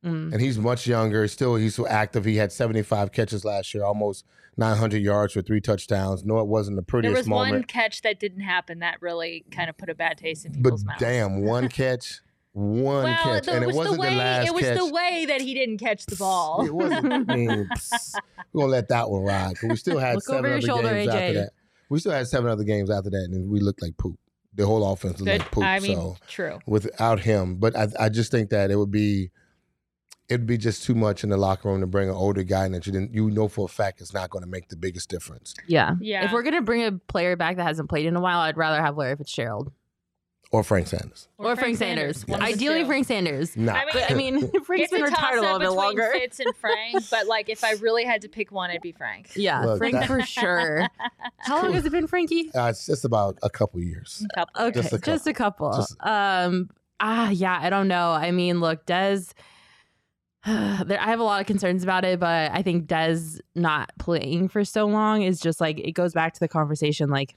[SPEAKER 2] Mm.
[SPEAKER 3] And he's much younger. Still, he's so active. He had 75 catches last year, almost 900 yards for three touchdowns. No, it wasn't the prettiest
[SPEAKER 1] There
[SPEAKER 3] prettiest
[SPEAKER 1] was one catch that didn't happen that really kind of put a bad taste in
[SPEAKER 3] But
[SPEAKER 1] people's mouths.
[SPEAKER 3] damn, one catch, one
[SPEAKER 1] well,
[SPEAKER 3] catch.
[SPEAKER 1] the-
[SPEAKER 3] and it,
[SPEAKER 1] was
[SPEAKER 3] wasn't
[SPEAKER 1] the way,
[SPEAKER 3] the last
[SPEAKER 1] It was
[SPEAKER 3] catch.
[SPEAKER 1] the way that he didn't catch the ball.
[SPEAKER 3] It wasn't. I mean, psst, we're going to let that one ride. 'cause we still had
[SPEAKER 2] Look
[SPEAKER 3] seven other
[SPEAKER 2] shoulder,
[SPEAKER 3] games
[SPEAKER 2] AJ.
[SPEAKER 3] after that. We still had seven other games after that, and we looked like poop. The whole offense looked
[SPEAKER 1] Good.
[SPEAKER 3] like poop.
[SPEAKER 1] I mean,
[SPEAKER 3] so.
[SPEAKER 1] true.
[SPEAKER 3] without him. But I, I just think that it would be it'd be just too much in the locker room to bring an older guy in that you didn't you know for a fact it's not going to make the biggest difference.
[SPEAKER 2] Yeah.
[SPEAKER 1] Yeah.
[SPEAKER 2] If we're gonna bring a player back that hasn't played in a while, I'd rather have Larry Fitzgerald
[SPEAKER 3] Or Frank Sanders.
[SPEAKER 2] or, Frank, Sanders.
[SPEAKER 1] One of
[SPEAKER 2] Ideally. Frank Sanders.
[SPEAKER 3] Nah.
[SPEAKER 1] I mean-
[SPEAKER 2] But I mean, Frank's
[SPEAKER 1] It's
[SPEAKER 2] been
[SPEAKER 1] a
[SPEAKER 2] retired a little
[SPEAKER 1] toss-up
[SPEAKER 2] bit
[SPEAKER 1] between
[SPEAKER 2] longer.
[SPEAKER 1] Fitz and Frank, but like if I really had to pick one, it'd be Frank.
[SPEAKER 2] Yeah,
[SPEAKER 3] Look,
[SPEAKER 2] Frank
[SPEAKER 3] that-
[SPEAKER 2] for sure. How long has it been, Frankie?
[SPEAKER 3] uh, it's just about a couple years.
[SPEAKER 1] Couple
[SPEAKER 2] Okay,
[SPEAKER 3] Just a
[SPEAKER 2] just a couple.
[SPEAKER 3] Just-
[SPEAKER 2] um, ah, yeah, I don't know. I mean, look, Dez. There, I have a lot of concerns about it, but I think Dez not playing for so long is just like it goes back to the conversation. Like,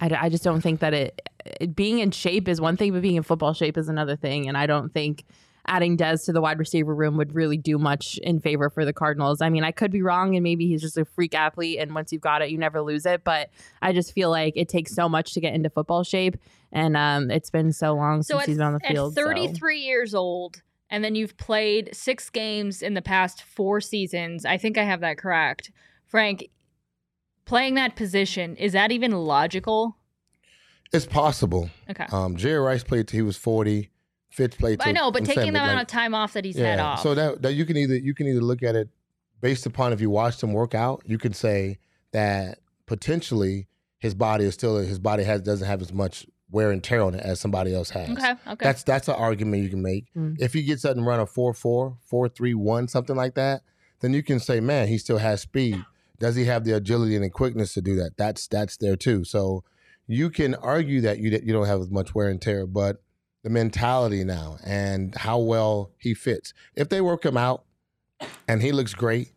[SPEAKER 2] I, I just don't think that it, it being in shape is one thing, but being in football shape is another thing. And I don't think adding Dez to the wide receiver room would really do much in favor for the Cardinals. I mean, I could be wrong, and maybe he's just a freak athlete, and once you've got it, you never lose it. But I just feel like it takes so much to get into football shape, and um, it's been so long
[SPEAKER 1] So
[SPEAKER 2] since
[SPEAKER 1] at,
[SPEAKER 2] he's been on the field.
[SPEAKER 1] at
[SPEAKER 2] so-
[SPEAKER 1] 33 years old, and then you've played six games in the past four seasons. I think I have that correct. Frank, playing that position, is that even logical?
[SPEAKER 3] It's possible.
[SPEAKER 1] Okay.
[SPEAKER 3] Um, Jerry Rice played till he was forty. Fitz played. Till,
[SPEAKER 1] I know, but taking
[SPEAKER 3] saying,
[SPEAKER 1] the amount
[SPEAKER 3] like-
[SPEAKER 1] of time off that he's had off.
[SPEAKER 3] So that, that you can either you can either look at it based upon if you watched him work out, you can say that potentially his body is still his body has doesn't have as much wear and tear on it as somebody else has.
[SPEAKER 1] okay. Okay.
[SPEAKER 3] That's that's an argument you can make.
[SPEAKER 2] Mm.
[SPEAKER 3] If he gets that and run a 4-4, 4-3-1, something like that, then you can say, man, he still has speed. Does he have the agility and the quickness to do that? That's that's there too. So you can argue that you you don't have as much wear and tear, but the mentality now and how well he fits. If they work him out and he looks great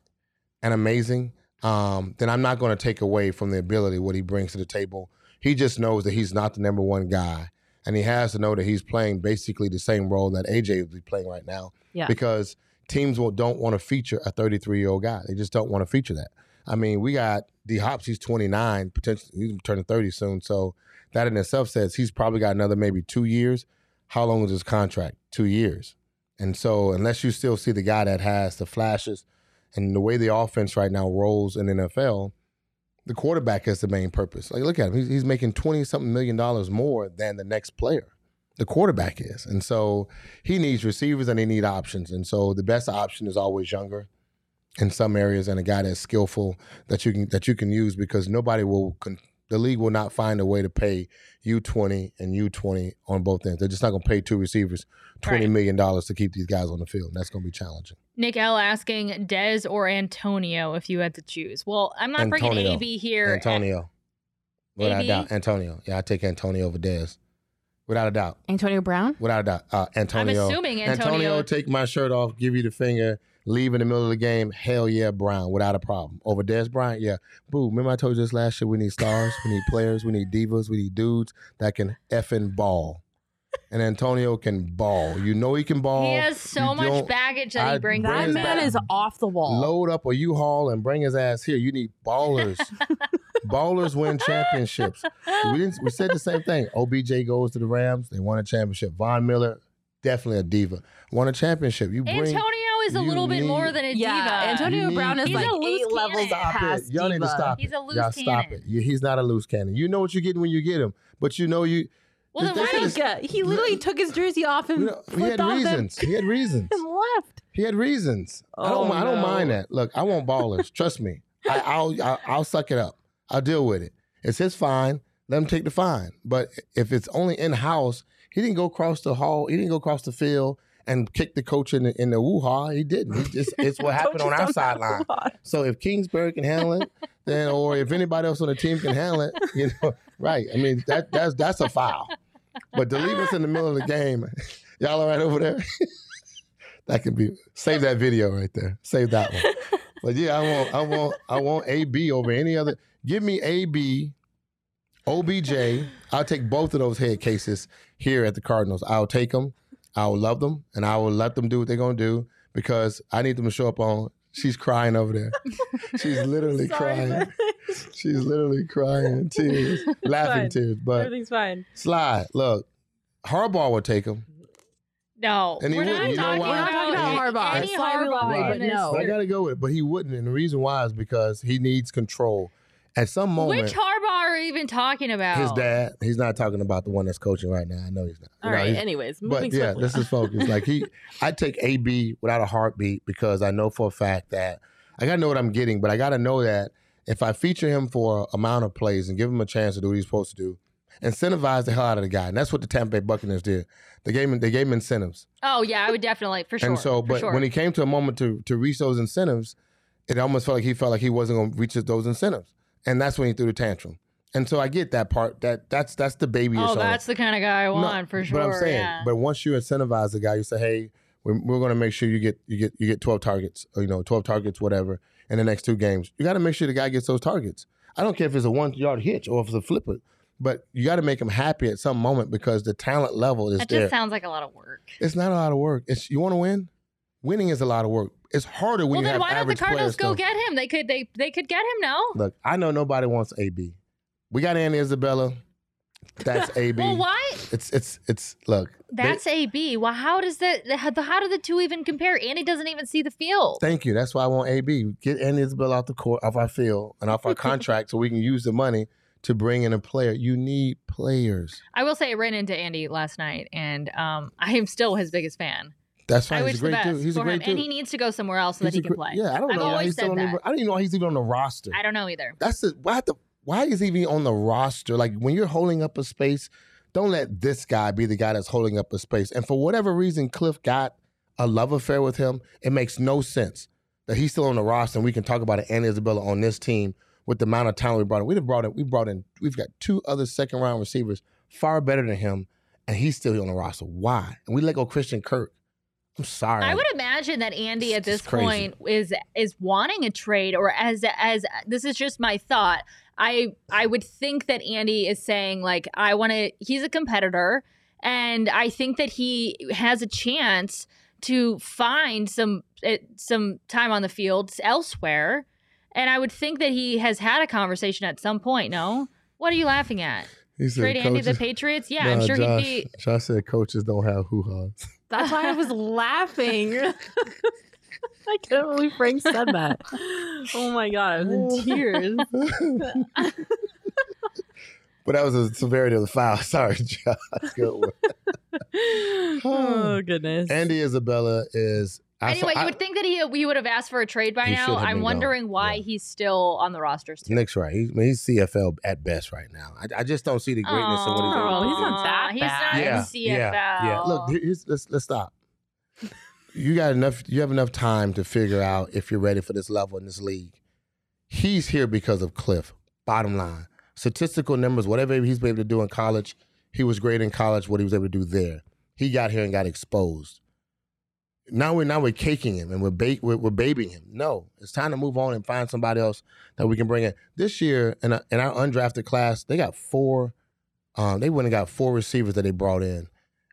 [SPEAKER 3] and amazing, um, then I'm not going to take away from the ability what he brings to the table. He just knows that he's not the number one guy, and he has to know that he's playing basically the same role that AJ would be playing right now.
[SPEAKER 2] Yeah.
[SPEAKER 3] Because teams will, don't want to feature a 33 year old guy. They just don't want to feature that. I mean, we got D Hops. He's 29, potentially he's turning 30 soon. So that in itself says he's probably got another maybe two years. How long is his contract? Two years. And so unless you still see the guy that has the flashes and the way the offense right now rolls in NFL, the quarterback is the main purpose. Like, look at him; he's, he's making twenty something million dollars more than the next player. The quarterback is, and so he needs receivers and he need options. And so the best option is always younger in some areas, and a guy that's skillful that you can that you can use because nobody will. Con- the league will not find a way to pay U twenty and U twenty on both ends. They're just not going to pay two receivers twenty
[SPEAKER 1] Right.
[SPEAKER 3] million dollars to keep these guys on the field. That's going to be challenging.
[SPEAKER 1] Nick L asking Dez or Antonio if you had to choose. Well, I'm not bringing
[SPEAKER 3] Antonio.
[SPEAKER 1] AB here.
[SPEAKER 3] Antonio. Without
[SPEAKER 1] AB?
[SPEAKER 3] a doubt. Antonio. Yeah, I take Antonio over Dez. Without a doubt.
[SPEAKER 2] Antonio Brown.
[SPEAKER 3] Without a doubt. Uh,
[SPEAKER 1] I'm assuming
[SPEAKER 3] Antonio.
[SPEAKER 1] Antonio.
[SPEAKER 3] take my shirt off, give you the finger, leave in the middle of the game. Hell yeah, Brown, without a problem. Over Dez Bryant, yeah. Boo, remember I told you this last year? We need stars, we need players, we need divas, we need dudes that can effing ball. And Antonio can ball. You know he can ball.
[SPEAKER 1] he has so
[SPEAKER 3] You
[SPEAKER 1] much baggage that
[SPEAKER 3] I
[SPEAKER 1] he brings.
[SPEAKER 3] bring
[SPEAKER 2] That
[SPEAKER 3] his
[SPEAKER 2] man
[SPEAKER 1] him.
[SPEAKER 3] back.
[SPEAKER 2] is off the wall.
[SPEAKER 3] Load up a U-Haul and bring his ass here. You need ballers. ballers win championships. We didn't. We said the same thing. OBJ goes to the Rams. They won a championship. Von Miller, definitely a diva, won a championship. You bring.
[SPEAKER 1] Antonio is a
[SPEAKER 3] you
[SPEAKER 1] little bit more than a
[SPEAKER 2] yeah,
[SPEAKER 1] diva.
[SPEAKER 2] Antonio
[SPEAKER 3] You
[SPEAKER 2] Brown is like
[SPEAKER 1] a loose
[SPEAKER 2] eight levels
[SPEAKER 1] cannon.
[SPEAKER 3] Stop
[SPEAKER 2] past
[SPEAKER 3] it. Y'all need to
[SPEAKER 2] diva.
[SPEAKER 3] stop
[SPEAKER 1] He's
[SPEAKER 3] it.
[SPEAKER 1] a loose
[SPEAKER 3] Y'all stop it. You- He's not a loose cannon. You know what you're getting when you get him, but you know you.
[SPEAKER 1] well, then
[SPEAKER 3] This-
[SPEAKER 1] why
[SPEAKER 3] this
[SPEAKER 1] don't
[SPEAKER 3] is-
[SPEAKER 2] Frank, he literally took his jersey off and
[SPEAKER 3] you know, he had
[SPEAKER 2] off them
[SPEAKER 3] reasons. He had reasons.
[SPEAKER 2] and left.
[SPEAKER 3] He had reasons. I don't.
[SPEAKER 2] Oh,
[SPEAKER 3] mi- I don't mind that. Look, I want ballers. Trust me. I, I'll, I'll I'll suck it up. I'll deal with it. It's his fine. Let him take the fine. But if it's only in house, he didn't go across the hall. He didn't go across the field and kick the coach in the in the woo ha. He didn't. He just, it's what happened on our sideline. So if Kingsbury can handle it, then or if anybody else on the team can handle it, you know, right? I mean that that's that's a foul. But to leave us in the middle of the game, y'all all right over there? that could be save that video right there. Save that one. But yeah, I want I want I want AB over any other. Give me AB, OBJ. I'll take both of those head cases here at the Cardinals. I'll take them. I'll love them, and I will let them do what they're gonna do because I need them to show up on. She's crying over there. She's literally crying. She's literally crying, tears, laughing
[SPEAKER 2] fine.
[SPEAKER 3] tears. But
[SPEAKER 2] Everything's fine.
[SPEAKER 3] slide, look, Harbaugh would take him.
[SPEAKER 1] No,
[SPEAKER 3] And he
[SPEAKER 1] we're
[SPEAKER 3] wouldn't.
[SPEAKER 1] not
[SPEAKER 3] You know
[SPEAKER 1] talking
[SPEAKER 3] why?
[SPEAKER 2] We're not talking about
[SPEAKER 3] He-
[SPEAKER 2] Harbaugh.
[SPEAKER 1] Any
[SPEAKER 2] Slightly
[SPEAKER 1] Harbaugh
[SPEAKER 2] lied, but no.
[SPEAKER 3] But I got to go with it. But he wouldn't, and the reason why is because he needs control. At some moment,
[SPEAKER 1] Which Harbaugh are you even talking about?
[SPEAKER 3] his dad. He's not talking about the one that's coaching right now. I know he's not. You
[SPEAKER 2] All
[SPEAKER 3] know,
[SPEAKER 2] right. Anyways,
[SPEAKER 3] but yeah, this is focus. Like he, I take AB without a heartbeat because I know for a fact that I gotta know what I'm getting, but I gotta know that if I feature him for amount of plays and give him a chance to do what he's supposed to do, incentivize the hell out of the guy, and that's what the Tampa Bay Buccaneers did. They gave him, they gave him incentives,
[SPEAKER 1] Oh yeah, I would definitely for sure.
[SPEAKER 3] and so, but
[SPEAKER 1] sure.
[SPEAKER 3] when he came to a moment to to reach those incentives, it almost felt like he felt like he wasn't going to reach those incentives, and that's when he threw the tantrum. And so I get that part. That that's that's the baby.
[SPEAKER 1] oh, that's the kind of guy I want for sure.
[SPEAKER 3] But I'm saying,
[SPEAKER 1] yeah.
[SPEAKER 3] but once you incentivize the guy, you say, "Hey, we're, we're going to make sure you get you get you get 12 targets, or, you know, 12 targets, whatever, in the next two games. You got to make sure the guy gets those targets. I don't care if it's a one yard hitch or if it's a flipper. But you got to make him happy at some moment because the talent level is
[SPEAKER 1] That
[SPEAKER 3] there.
[SPEAKER 1] just sounds like a lot of work.
[SPEAKER 3] it's not a lot of work. It's you want to win. Winning is a lot of work. It's harder when
[SPEAKER 1] Well,
[SPEAKER 3] you
[SPEAKER 1] then
[SPEAKER 3] have
[SPEAKER 1] why don't the Cardinals go get him? They could. They they could get him now.
[SPEAKER 3] Look, I know nobody wants AB. We got Andy Isabella. That's AB.
[SPEAKER 1] Well, why?
[SPEAKER 3] It's it's it's look. they-
[SPEAKER 1] That's AB. Well, how does that? How, how do the two even compare? Andy doesn't even see the field.
[SPEAKER 3] Thank you. That's why I want AB. Get Andy Isabella off the court, off our field, and off our contract, so we can use the money to bring in a player. You need players.
[SPEAKER 1] I will say I ran into Andy last night, and um, I am still his biggest fan.
[SPEAKER 3] That's fine.
[SPEAKER 1] I
[SPEAKER 3] He's a great dude. He's a great
[SPEAKER 1] him,
[SPEAKER 3] dude.
[SPEAKER 1] and he needs to go somewhere else so
[SPEAKER 3] He's
[SPEAKER 1] that he can play.
[SPEAKER 3] Yeah, I don't
[SPEAKER 1] I've
[SPEAKER 3] know why
[SPEAKER 1] always
[SPEAKER 3] he's still
[SPEAKER 1] said
[SPEAKER 3] on
[SPEAKER 1] that.
[SPEAKER 3] the, I don't even know why he's even on the roster.
[SPEAKER 1] I don't know either.
[SPEAKER 3] That's the why the why is he even on the roster? Like when you're holding up a space, don't let this guy be the guy that's holding up a space. And for whatever reason, Cliff got a love affair with him. It makes no sense that he's still on the roster and we can talk about it and Isabella on this team with the amount of talent we brought in. We'd have brought in we brought in we've got two other second round receivers far better than him, and he's still on the roster. Why? And we let go Christian Kirk. I'm sorry.
[SPEAKER 1] I would imagine that Andy at
[SPEAKER 3] It's
[SPEAKER 1] this point is is wanting a trade, or as as this is just my thought. I I would think that Andy is saying like I want to. He's a competitor, and I think that he has a chance to find some eh, some time on the field elsewhere. And I would think that he has had a conversation at some point. No, what are you laughing at?
[SPEAKER 3] He said
[SPEAKER 1] Trade Andy the Patriots? Yeah, I'm sure
[SPEAKER 3] Josh,
[SPEAKER 1] he'd be.
[SPEAKER 3] Josh said coaches don't have hoo ha's.
[SPEAKER 2] That's why I was laughing. I can't believe Frank said that. Oh my god, I was in tears.
[SPEAKER 3] But that was the severity of the foul. Sorry, Josh. Good one.
[SPEAKER 2] oh goodness.
[SPEAKER 3] Andy Isabella is. I saw-
[SPEAKER 1] Anyway,
[SPEAKER 3] I-
[SPEAKER 1] you would think that he we would have asked for a trade by now. I'm wondering
[SPEAKER 3] gone.
[SPEAKER 1] why
[SPEAKER 3] Yeah.
[SPEAKER 1] he's still on the roster. Still.
[SPEAKER 3] Nick's right. He's, I mean, he's CFL at best right now. I, I just don't see the greatness of what he's
[SPEAKER 2] Oh,
[SPEAKER 3] doing.
[SPEAKER 2] he's not that
[SPEAKER 1] He's
[SPEAKER 2] bad.
[SPEAKER 1] not
[SPEAKER 3] yeah,
[SPEAKER 1] in CFL.
[SPEAKER 3] yeah, yeah. Look, here's, let's let's stop. You got enough. You have enough time to figure out if you're ready for this level in this league. He's here because of Cliff. Bottom line, statistical numbers, whatever he's been able to do in college, he was great in college. What he was able to do there, he got here and got exposed. Now we're now we're caking him and we're, ba- we're we're babying him. No, it's time to move on and find somebody else that we can bring in. This year in, a, in our undrafted class, they got four. Um, they went and got four receivers that they brought in,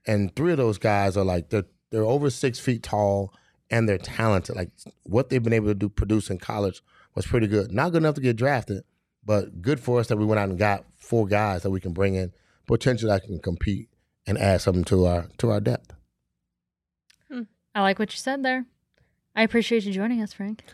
[SPEAKER 3] and three of those guys are like they're they're over six feet tall and they're talented. Like what they've been able to do produce in college was pretty good. Not good enough to get drafted, but good for us that we went out and got four guys that we can bring in potentially that can compete and add something to our to our depth.
[SPEAKER 1] I like what you said there. I appreciate you joining us, Frank.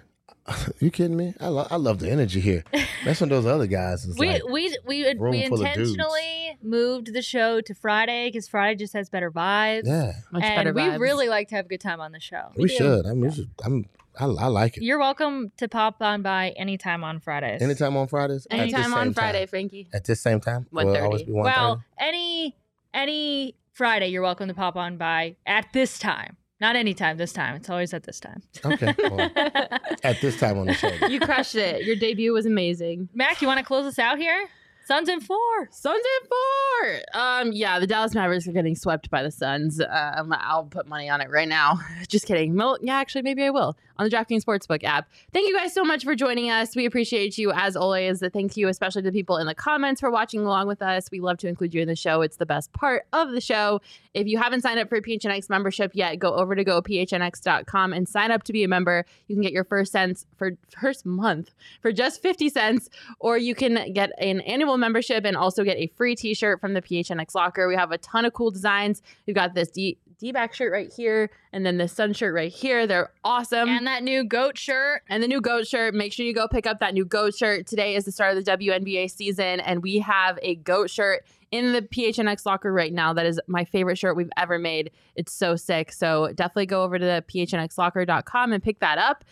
[SPEAKER 3] you kidding me? I, lo- I love the energy here. That's when those other guys
[SPEAKER 1] We
[SPEAKER 3] like,
[SPEAKER 1] we we we
[SPEAKER 3] full of dudes.
[SPEAKER 1] intentionally moved the show to Friday because Friday just has better vibes.
[SPEAKER 3] yeah,
[SPEAKER 2] Much
[SPEAKER 1] and
[SPEAKER 2] better
[SPEAKER 1] we really like to have a good time on the show.
[SPEAKER 3] we, should. I mean, we should, I'm I, I like it.
[SPEAKER 1] You're welcome to pop on by anytime on Fridays.
[SPEAKER 3] Anytime on Fridays.
[SPEAKER 2] Anytime on
[SPEAKER 3] same
[SPEAKER 2] Friday,
[SPEAKER 3] time?
[SPEAKER 2] Frankie.
[SPEAKER 3] At this same time. Will it
[SPEAKER 2] 1:30.
[SPEAKER 3] always be 1:30?
[SPEAKER 1] Well, any any Friday, you're welcome to pop on by at this time. Not anytime. This time. It's always at this time.
[SPEAKER 3] okay. Well, at this time on the show.
[SPEAKER 2] you crushed it. Your debut was amazing.
[SPEAKER 1] Mac, you want to close us out here? Suns in four.
[SPEAKER 2] Suns in four. Um, yeah, the Dallas Mavericks are getting swept by the Suns. Um, I'll put money on it right now. Just kidding. Mil- yeah, actually, maybe I will on the DraftKings Sportsbook app. Thank you guys so much for joining us. We appreciate you as always. Thank you, especially to people in the comments for watching along with us. We love to include you in the show. It's the best part of the show. If you haven't signed up for a PHNX membership yet, go over to gophnx.com and sign up to be a member. You can get your first cents for first month for just 50 cents, or you can get an annual membership and also get a free t-shirt from the PHNX locker. We have a ton of cool designs. We've got this D-back shirt right here, and then the sun shirt right here. They're awesome.
[SPEAKER 1] And that new goat shirt.
[SPEAKER 2] And the new goat shirt, make sure you go pick up that new goat shirt. Today is the start of the WNBA season, and we have a goat shirt in the PHNX locker right now. That is my favorite shirt we've ever made. It's so sick. So definitely go over to the phnxlocker.com and pick that up.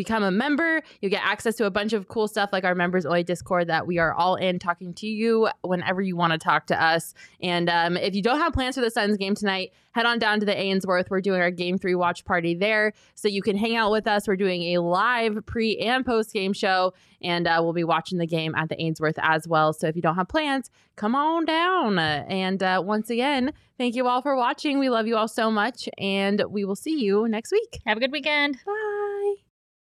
[SPEAKER 2] Become a member. You get access to a bunch of cool stuff like our members only Discord that we are all in talking to you whenever you want to talk to us. And um, if you don't have plans for the Suns game tonight, head on down to the Ainsworth. We're doing our game three watch party there. So you can hang out with us. We're doing a live pre and post game show, and uh, we'll be watching the game at the Ainsworth as well. So if you don't have plans, come on down. And uh, once again, thank you all for watching. We love you all so much, and we will see you next week.
[SPEAKER 1] Have a good weekend.
[SPEAKER 2] Bye.